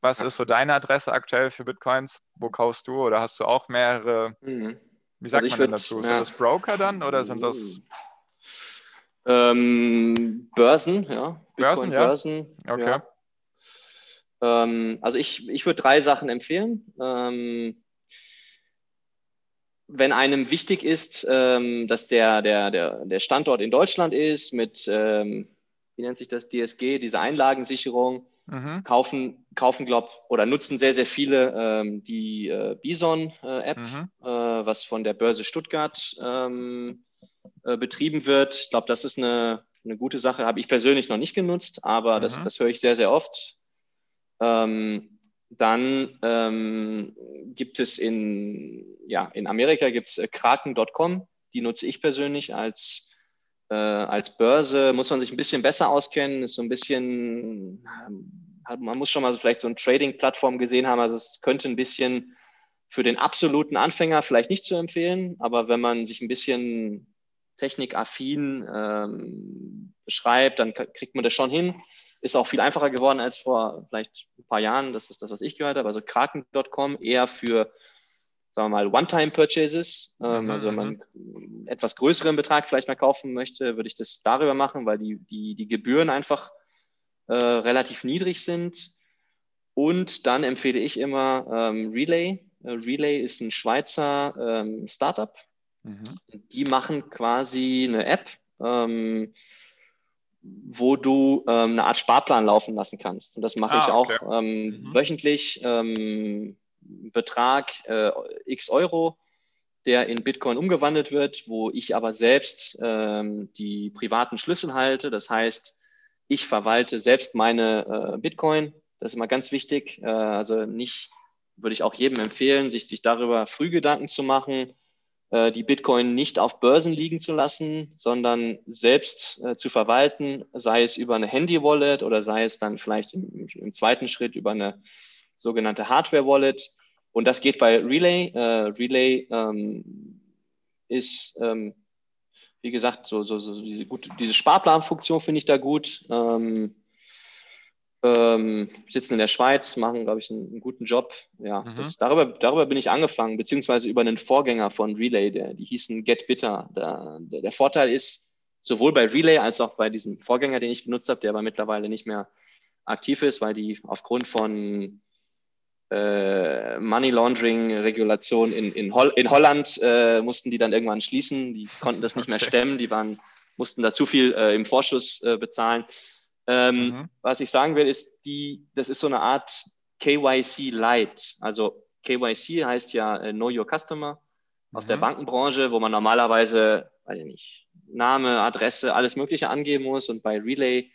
Was ist so deine Adresse aktuell für Bitcoins? Wo kaufst du oder hast du auch mehrere? Mhm. Wie sagt also man denn dazu? Ja. Sind das Broker dann oder sind das ähm, Börsen? Ja, Bitcoin Börsen, ja. Börsen. Okay. Ja. Ähm, also ich, ich würde drei Sachen empfehlen. Ähm, wenn einem wichtig ist, ähm, dass der, der, der, der Standort in Deutschland ist, mit, ähm, wie nennt sich das, DSG, diese Einlagensicherung, mhm. kaufen, kaufen glaubt, oder nutzen sehr, sehr viele ähm, die äh, Bison-App, äh, mhm. äh, was von der Börse Stuttgart ähm, äh, betrieben wird. Ich glaube, das ist eine, eine gute Sache. Habe ich persönlich noch nicht genutzt, aber mhm. das, das höre ich sehr, sehr oft. Ähm, dann ähm, gibt es in, ja, in Amerika gibt es äh, Kraken.com, die nutze ich persönlich als, äh, als Börse. Muss man sich ein bisschen besser auskennen, ist so ein bisschen, äh, man muss schon mal so vielleicht so eine Trading-Plattform gesehen haben. Also es könnte ein bisschen für den absoluten Anfänger vielleicht nicht zu empfehlen, aber wenn man sich ein bisschen technikaffin ähm, beschreibt, dann kriegt man das schon hin. Ist auch viel einfacher geworden als vor vielleicht ein paar Jahren. Das ist das, was ich gehört habe. Also Kraken.com eher für, sagen wir mal, One-Time-Purchases. Ähm, mhm. Also wenn man einen etwas größeren Betrag vielleicht mal kaufen möchte, würde ich das darüber machen, weil die, die, die Gebühren einfach äh, relativ niedrig sind. Und dann empfehle ich immer ähm, Relay. Äh, Relay ist ein Schweizer ähm, Startup. Mhm. Die machen quasi eine App. Ähm, wo du ähm, eine Art Sparplan laufen lassen kannst. Und das mache ah, ich auch okay. ähm, mhm. wöchentlich. Ähm, Betrag äh, x Euro, der in Bitcoin umgewandelt wird, wo ich aber selbst ähm, die privaten Schlüssel halte. Das heißt, ich verwalte selbst meine äh, Bitcoin. Das ist immer ganz wichtig. Äh, also nicht würde ich auch jedem empfehlen, sich, sich darüber früh Gedanken zu machen, die Bitcoin nicht auf Börsen liegen zu lassen, sondern selbst äh, zu verwalten, sei es über eine Handy-Wallet oder sei es dann vielleicht im, im zweiten Schritt über eine sogenannte Hardware-Wallet. Und das geht bei Relay. Äh, Relay ähm, ist, ähm, wie gesagt, so, so, so diese, gut, diese Sparplanfunktion finde ich da gut. Ähm, ähm, sitzen in der Schweiz, machen, glaube ich, einen, einen, guten Job. Ja, mhm. das, darüber, darüber bin ich angefangen, beziehungsweise über einen Vorgänger von Relay, der, die hießen Get Bitter. Der, der, der Vorteil ist, sowohl bei Relay als auch bei diesem Vorgänger, den ich benutzt habe, der aber mittlerweile nicht mehr aktiv ist, weil die aufgrund von äh, Money Laundering Regulation in, in, Hol in Holland äh, mussten die dann irgendwann schließen. Die konnten das nicht mehr stemmen, die waren, mussten da zu viel äh, im Vorschuss äh, bezahlen. Ähm, mhm. Was ich sagen will, ist, die, das ist so eine Art KYC Light. Also KYC heißt ja äh, Know Your Customer aus mhm. der Bankenbranche, wo man normalerweise, weiß ich nicht, Name, Adresse, alles Mögliche angeben muss. Und bei Relay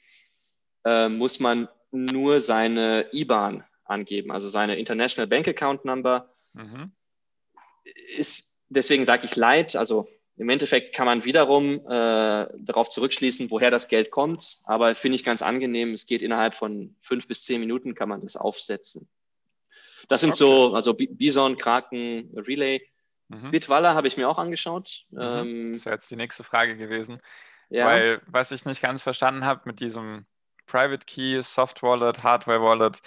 äh, muss man nur seine IBAN angeben, also seine International Bank Account Number. Mhm. Ist, deswegen sage ich Light, also im Endeffekt kann man wiederum äh, darauf zurückschließen, woher das Geld kommt, aber finde ich ganz angenehm. Es geht innerhalb von fünf bis zehn Minuten, kann man das aufsetzen. Das sind okay. so, also Bison, Kraken, Relay. Mhm. Bitwalla habe ich mir auch angeschaut. Mhm. Ähm, das wäre jetzt die nächste Frage gewesen. Ja. Weil was ich nicht ganz verstanden habe mit diesem Private Key, Soft Wallet, Hardware Wallet,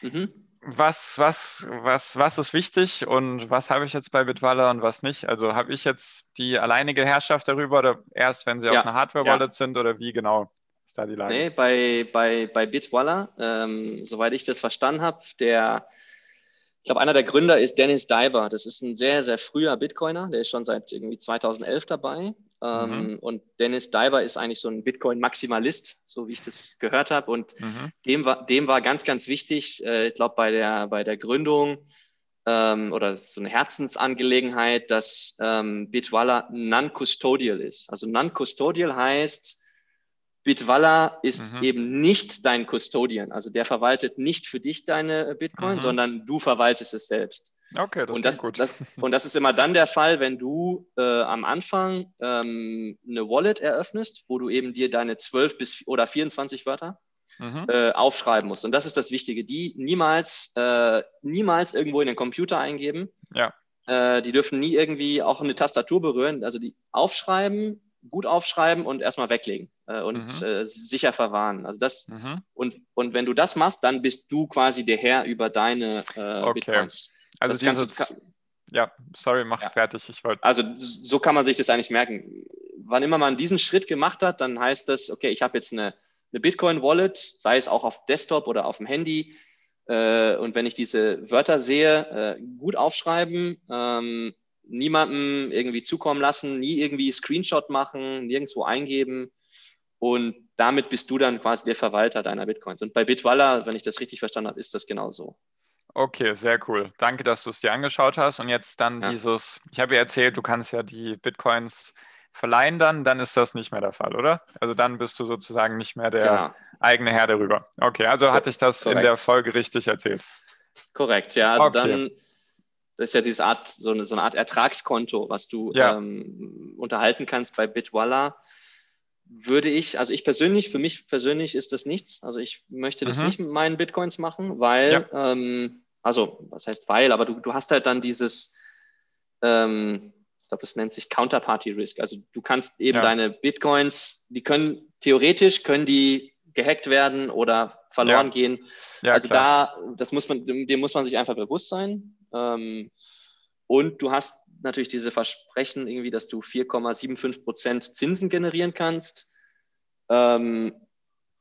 mhm was, was, was, was ist wichtig und was habe ich jetzt bei Bitwala und was nicht? Also habe ich jetzt die alleinige Herrschaft darüber oder erst, wenn sie ja, auf einer Hardware-Wallet ja. sind oder wie genau ist da die Lage? Nee, bei, bei, bei Bitwala, ähm, soweit ich das verstanden habe, der ich glaube, einer der Gründer ist Dennis Diver. Das ist ein sehr, sehr früher Bitcoiner. Der ist schon seit irgendwie 2011 dabei. Ähm, mhm. Und Dennis Diver ist eigentlich so ein Bitcoin-Maximalist, so wie ich das gehört habe. Und mhm. dem, war, dem war ganz, ganz wichtig, äh, ich glaube, bei der, bei der Gründung ähm, oder so eine Herzensangelegenheit, dass ähm, Bitwala non-custodial ist. Also non-custodial heißt, Bitwalla ist mhm. eben nicht dein Custodian. Also der verwaltet nicht für dich deine Bitcoin, mhm. sondern du verwaltest es selbst. Okay, das, und das, gut. Das, und das ist immer dann der Fall, wenn du äh, am Anfang ähm, eine Wallet eröffnest, wo du eben dir deine 12 bis oder 24 Wörter mhm. äh, aufschreiben musst. Und das ist das Wichtige. Die niemals, äh, niemals irgendwo in den Computer eingeben. Ja. Äh, die dürfen nie irgendwie auch eine Tastatur berühren. Also die aufschreiben, gut aufschreiben und erstmal weglegen äh, und mhm. äh, sicher verwahren. Also das mhm. und, und wenn du das machst, dann bist du quasi der Herr über deine äh, okay. Bitcoins. Also das dieses, ja, sorry, mach ja. fertig. Ich wollte. Also so kann man sich das eigentlich merken. Wann immer man diesen Schritt gemacht hat, dann heißt das, okay, ich habe jetzt eine, eine Bitcoin-Wallet, sei es auch auf Desktop oder auf dem Handy. Äh, und wenn ich diese Wörter sehe, äh, gut aufschreiben, ähm, niemandem irgendwie zukommen lassen, nie irgendwie Screenshot machen, nirgendwo eingeben. Und damit bist du dann quasi der Verwalter deiner Bitcoins. Und bei Bitwalla, wenn ich das richtig verstanden habe, ist das genauso. Okay, sehr cool. Danke, dass du es dir angeschaut hast. Und jetzt dann ja. dieses, ich habe ja erzählt, du kannst ja die Bitcoins verleihen dann, dann ist das nicht mehr der Fall, oder? Also dann bist du sozusagen nicht mehr der ja. eigene Herr darüber. Okay, also hatte ich das Korrekt. in der Folge richtig erzählt. Korrekt, ja. Also okay. dann das ist ja diese Art, so eine, so eine Art Ertragskonto, was du ja. ähm, unterhalten kannst bei Bitwalla. Würde ich, also ich persönlich, für mich persönlich ist das nichts. Also ich möchte das mhm. nicht mit meinen Bitcoins machen, weil, ja. ähm, also was heißt weil, aber du, du hast halt dann dieses, ähm, ich glaube, das nennt sich Counterparty Risk. Also du kannst eben ja. deine Bitcoins, die können theoretisch können die gehackt werden oder verloren ja. gehen. Also klar. da, das muss man, dem muss man sich einfach bewusst sein. Ähm, und du hast natürlich diese Versprechen irgendwie, dass du 4,75 Prozent Zinsen generieren kannst. Ähm,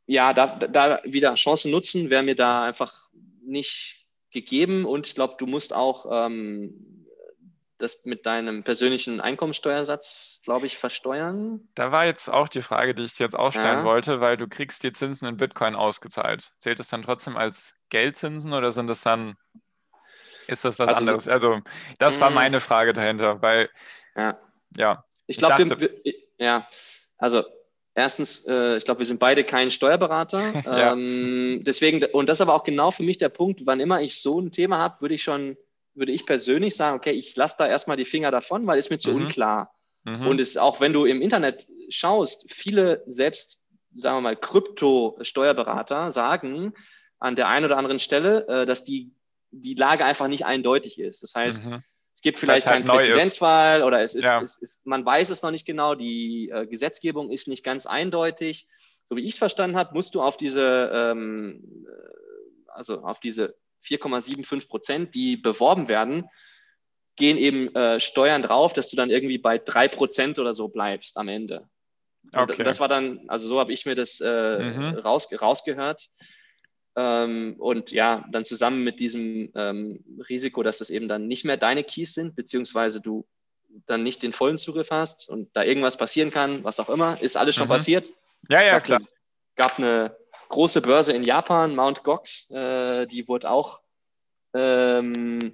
ja, da, da wieder Chancen nutzen, wäre mir da einfach nicht gegeben. Und ich glaube, du musst auch ähm, das mit deinem persönlichen Einkommensteuersatz, glaube ich, versteuern. Da war jetzt auch die Frage, die ich dir jetzt auch stellen ja. wollte, weil du kriegst die Zinsen in Bitcoin ausgezahlt. Zählt es dann trotzdem als Geldzinsen oder sind es dann ist das was also anderes? Also, das war mm. meine Frage dahinter, weil, ja. ja ich glaube, ja, also Erstens, äh, ich glaube, wir sind beide kein Steuerberater. ja. ähm, deswegen, und das ist aber auch genau für mich der Punkt, wann immer ich so ein Thema habe, würde ich schon, würde ich persönlich sagen, okay, ich lasse da erstmal die Finger davon, weil es mir zu mhm. unklar. Mhm. Und es auch, wenn du im Internet schaust, viele selbst, sagen wir mal, Krypto-Steuerberater sagen an der einen oder anderen Stelle, äh, dass die, die Lage einfach nicht eindeutig ist. Das heißt, mhm. Es gibt vielleicht halt keinen Präzedenzfall oder es ist, ja. es ist, man weiß es noch nicht genau, die äh, Gesetzgebung ist nicht ganz eindeutig. So wie ich es verstanden habe, musst du auf diese, ähm, äh, also auf diese 4,75 Prozent, die beworben werden, gehen eben äh, Steuern drauf, dass du dann irgendwie bei 3 Prozent oder so bleibst am Ende. Okay. Das war dann, also so habe ich mir das äh, mhm. raus, rausgehört. Ähm, und ja, dann zusammen mit diesem ähm, Risiko, dass das eben dann nicht mehr deine Keys sind, beziehungsweise du dann nicht den vollen Zugriff hast und da irgendwas passieren kann, was auch immer, ist alles schon mhm. passiert. Ja, ja, klar. gab eine große Börse in Japan, Mount Gox, äh, die wurde auch ähm,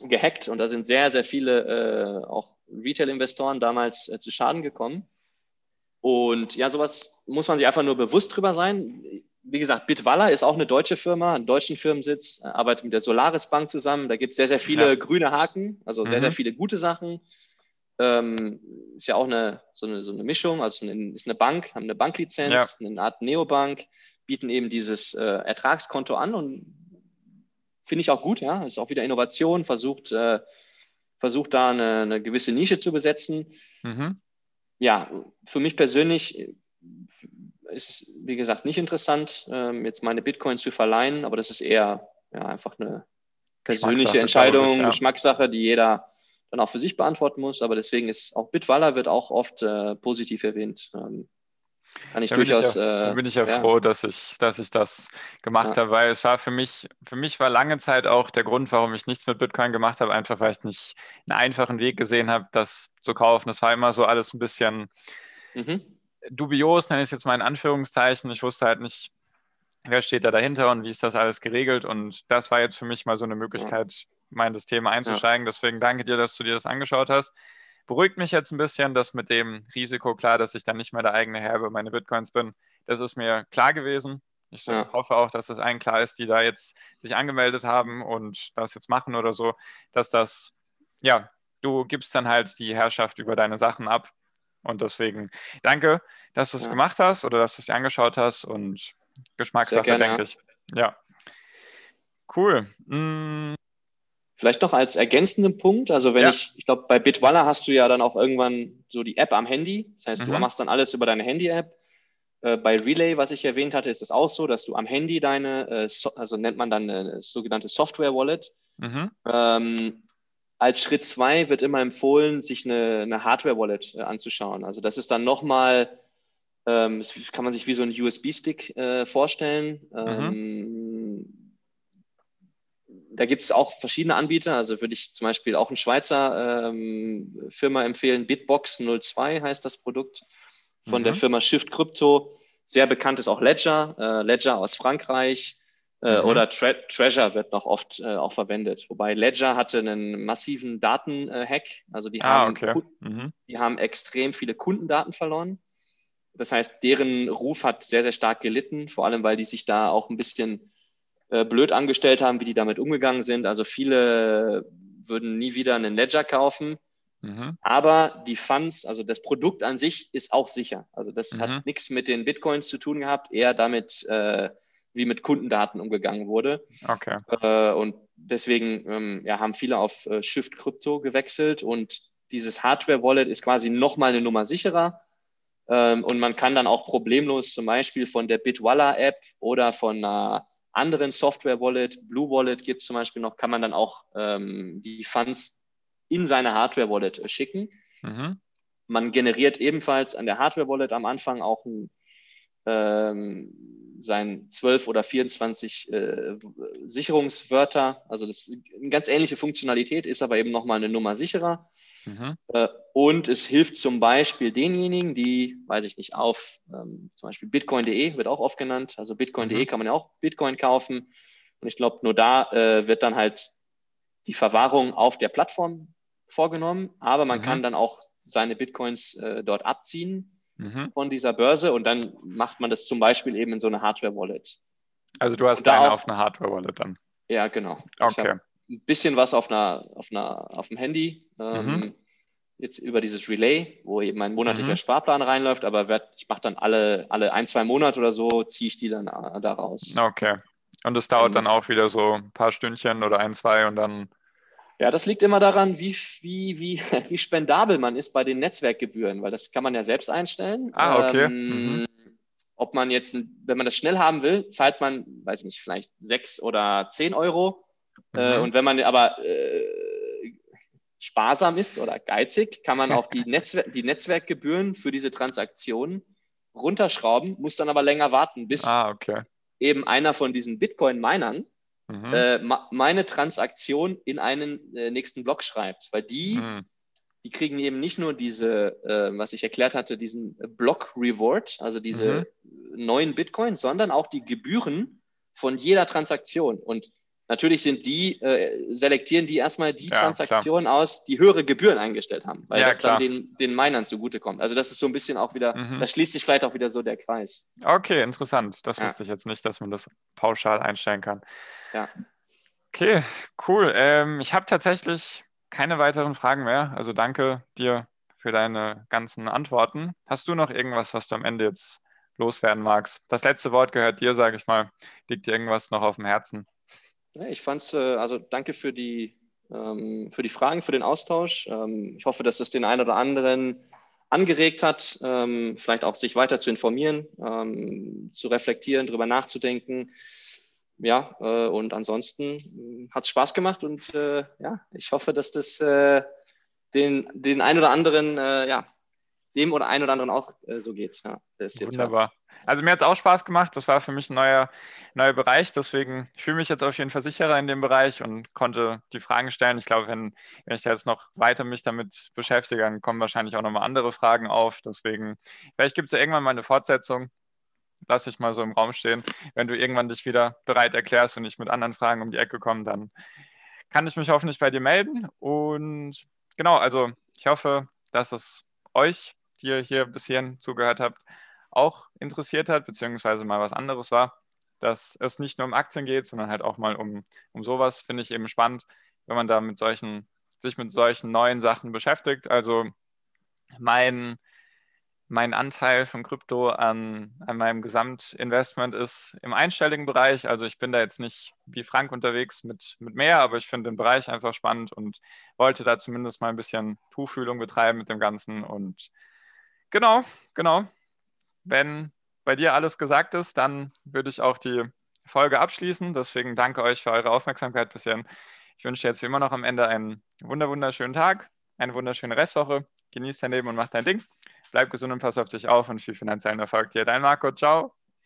gehackt und da sind sehr, sehr viele äh, auch Retail-Investoren damals äh, zu Schaden gekommen. Und ja, sowas muss man sich einfach nur bewusst drüber sein wie gesagt, Bitwalla ist auch eine deutsche Firma, einen deutschen Firmensitz, arbeitet mit der Solaris Bank zusammen. Da gibt es sehr, sehr viele ja. grüne Haken, also sehr, mhm. sehr viele gute Sachen. Ähm, ist ja auch eine so, eine, so eine Mischung, also eine, ist eine Bank, haben eine Banklizenz, ja. eine Art Neobank, bieten eben dieses äh, Ertragskonto an und finde ich auch gut, ja. Ist auch wieder Innovation, versucht, äh, versucht da eine, eine, gewisse Nische zu besetzen. Mhm. Ja, für mich persönlich ist, wie gesagt, nicht interessant, ähm, jetzt meine Bitcoins zu verleihen, aber das ist eher ja, einfach eine persönliche Entscheidung, ich, ja. Geschmackssache, die jeder dann auch für sich beantworten muss. Aber deswegen ist auch Bitwalla wird auch oft äh, positiv erwähnt. Ähm, kann ich da durchaus. Bin ich ja, äh, da bin ich ja, ja, froh, dass ich, dass ich das gemacht ja. habe, weil es war für mich, für mich war lange Zeit auch der Grund, warum ich nichts mit Bitcoin gemacht habe, einfach weil ich nicht einen einfachen Weg gesehen habe, das zu kaufen. Das war immer so alles ein bisschen. Mhm dubios, nenne ich es jetzt mal in Anführungszeichen. Ich wusste halt nicht, wer steht da dahinter und wie ist das alles geregelt. Und das war jetzt für mich mal so eine Möglichkeit, mal in das Thema einzusteigen. Ja. Deswegen danke dir, dass du dir das angeschaut hast. Beruhigt mich jetzt ein bisschen, dass mit dem Risiko klar, dass ich dann nicht mehr der eigene Herr über meine Bitcoins bin. Das ist mir klar gewesen. Ich ja. hoffe auch, dass das allen klar ist, die da jetzt sich angemeldet haben und das jetzt machen oder so, dass das, ja, du gibst dann halt die Herrschaft über deine Sachen ab und deswegen danke, dass du es ja. gemacht hast oder dass du es dir angeschaut hast und Geschmackssache, denke ich. Ja. Cool. Mm. Vielleicht noch als ergänzenden Punkt, also wenn ja. ich, ich glaube, bei Bitwalla hast du ja dann auch irgendwann so die App am Handy. Das heißt, mhm. du machst dann alles über deine Handy-App. Äh, bei Relay, was ich erwähnt hatte, ist es auch so, dass du am Handy deine, äh, so, also nennt man dann eine sogenannte Software-Wallet, mhm. ähm, als Schritt zwei wird immer empfohlen, sich eine, eine Hardware-Wallet äh, anzuschauen. Also das ist dann nochmal, ähm, das kann man sich wie so ein USB-Stick äh, vorstellen. Mhm. Ähm, da gibt es auch verschiedene Anbieter. Also würde ich zum Beispiel auch eine Schweizer ähm, Firma empfehlen. Bitbox 02 heißt das Produkt von mhm. der Firma Shift Crypto. Sehr bekannt ist auch Ledger, äh, Ledger aus Frankreich. Äh, mhm. Oder Tre Treasure wird noch oft äh, auch verwendet. Wobei Ledger hatte einen massiven Datenhack. Also die, ah, haben, okay. mhm. die haben extrem viele Kundendaten verloren. Das heißt, deren Ruf hat sehr, sehr stark gelitten, vor allem weil die sich da auch ein bisschen äh, blöd angestellt haben, wie die damit umgegangen sind. Also viele würden nie wieder einen Ledger kaufen. Mhm. Aber die Funds, also das Produkt an sich ist auch sicher. Also das mhm. hat nichts mit den Bitcoins zu tun gehabt, eher damit, äh, wie mit Kundendaten umgegangen wurde. Okay. Äh, und deswegen ähm, ja, haben viele auf äh, Shift Crypto gewechselt und dieses Hardware-Wallet ist quasi nochmal eine Nummer sicherer. Ähm, und man kann dann auch problemlos zum Beispiel von der Bitwalla-App oder von einer anderen Software-Wallet, Blue Wallet gibt es zum Beispiel noch, kann man dann auch ähm, die Funds in seine Hardware-Wallet äh, schicken. Mhm. Man generiert ebenfalls an der Hardware-Wallet am Anfang auch ein ähm, sein 12 oder 24 äh, Sicherungswörter. Also das ist eine ganz ähnliche Funktionalität, ist aber eben nochmal eine Nummer sicherer. Mhm. Äh, und es hilft zum Beispiel denjenigen, die, weiß ich nicht, auf ähm, zum Beispiel bitcoin.de wird auch oft genannt. Also bitcoin.de mhm. kann man ja auch Bitcoin kaufen. Und ich glaube, nur da äh, wird dann halt die Verwahrung auf der Plattform vorgenommen, aber man mhm. kann dann auch seine Bitcoins äh, dort abziehen mhm. von dieser Börse und dann macht man das zum Beispiel eben in so eine Hardware-Wallet. Also du hast deine auf eine Hardware-Wallet dann? Ja, genau. Okay. ein bisschen was auf, einer, auf, einer, auf dem Handy, ähm, mhm. jetzt über dieses Relay, wo eben mein monatlicher mhm. Sparplan reinläuft, aber werd, ich mache dann alle, alle ein, zwei Monate oder so, ziehe ich die dann äh, da raus. Okay. Und es dauert ähm, dann auch wieder so ein paar Stündchen oder ein, zwei und dann ja, das liegt immer daran, wie, wie, wie, wie spendabel man ist bei den Netzwerkgebühren, weil das kann man ja selbst einstellen. Ah, okay. Ähm, mhm. Ob man jetzt, wenn man das schnell haben will, zahlt man, weiß nicht, vielleicht sechs oder zehn Euro. Äh, mhm. und wenn man aber äh, sparsam ist oder geizig, kann man auch die, Netzwer die Netzwerkgebühren für diese Transaktionen runterschrauben, muss dann aber länger warten, bis ah, okay. eben einer von diesen Bitcoin-Minern mhm. äh, meine Transaktion in einen äh, nächsten Block schreibt. Weil die, mhm. die kriegen eben nicht nur diese, äh, was ich erklärt hatte, diesen Block Reward, also diese mhm. neuen Bitcoins, sondern auch die Gebühren von jeder Transaktion. Und natürlich sind die, äh, selektieren die erstmal die ja, Transaktionen klar. aus, die höhere Gebühren eingestellt haben, weil ja, das klar. dann den, den Minern zugutekommt. Also das ist so ein bisschen auch wieder, mhm. da schließt sich vielleicht auch wieder so der Kreis. Okay, interessant. Das ja. wusste ich jetzt nicht, dass man das pauschal einstellen kann. Ja. Okay, cool. Ähm, ich habe tatsächlich keine weiteren Fragen mehr. Also danke dir für deine ganzen Antworten. Hast du noch irgendwas, was du am Ende jetzt loswerden magst? Das letzte Wort gehört dir, sage ich mal. Liegt dir irgendwas noch auf dem Herzen? Ich fand's, äh, also danke für die, ähm, für die Fragen, für den Austausch. Ähm, ich hoffe, dass es den einen oder anderen angeregt hat, ähm, vielleicht auch sich weiter zu informieren, zu reflektieren, darüber nachzudenken ja, äh, und ansonsten hm, hat es Spaß gemacht und äh, ja, ich hoffe, dass das den, den ein oder anderen, ja, dem oder ein oder anderen auch äh, so geht. Ja, Wunderbar. Also mir hat es auch Spaß gemacht. Das war für mich ein neuer, neuer Bereich. Deswegen ich fühle mich jetzt auf jeden Fall sicherer in dem Bereich und konnte die Fragen stellen. Ich glaube, wenn, wenn ich jetzt noch weiter mich damit beschäftige, dann kommen wahrscheinlich auch nochmal andere Fragen auf. Deswegen, vielleicht gibt es ja irgendwann mal eine Fortsetzung lasse ich mal so im Raum stehen. Wenn du irgendwann dich wieder bereit erklärst und ich mit anderen Fragen um die Ecke komme, dann kann ich mich hoffentlich bei dir melden. Und genau, also ich hoffe, dass es euch, die ihr hier bis hierhin zugehört habt, auch interessiert hat, beziehungsweise mal was anderes war, dass es nicht nur um Aktien geht, sondern halt auch mal um, um sowas, finde ich eben spannend, wenn man da mit solchen, sich mit solchen neuen Sachen beschäftigt. Also mein mein Anteil von Krypto an, an meinem Gesamtinvestment ist im einstelligen Bereich. Also ich bin da jetzt nicht wie Frank unterwegs mit, mit mehr, aber ich finde den Bereich einfach spannend und wollte da zumindest mal ein bisschen Tuchfühlung betreiben mit dem Ganzen. Und genau, genau. Wenn bei dir alles gesagt ist, dann würde ich auch die Folge abschließen. Deswegen danke euch für eure Aufmerksamkeit bisher. Ich wünsche dir jetzt wie immer noch am Ende einen wunderschönen Tag, eine wunderschöne Restwoche. Genieß dein Leben und mach dein Ding. Bleib gesund und pass auf dich auf und viel finanziellen Erfolg dir. Dein Marco, ciao.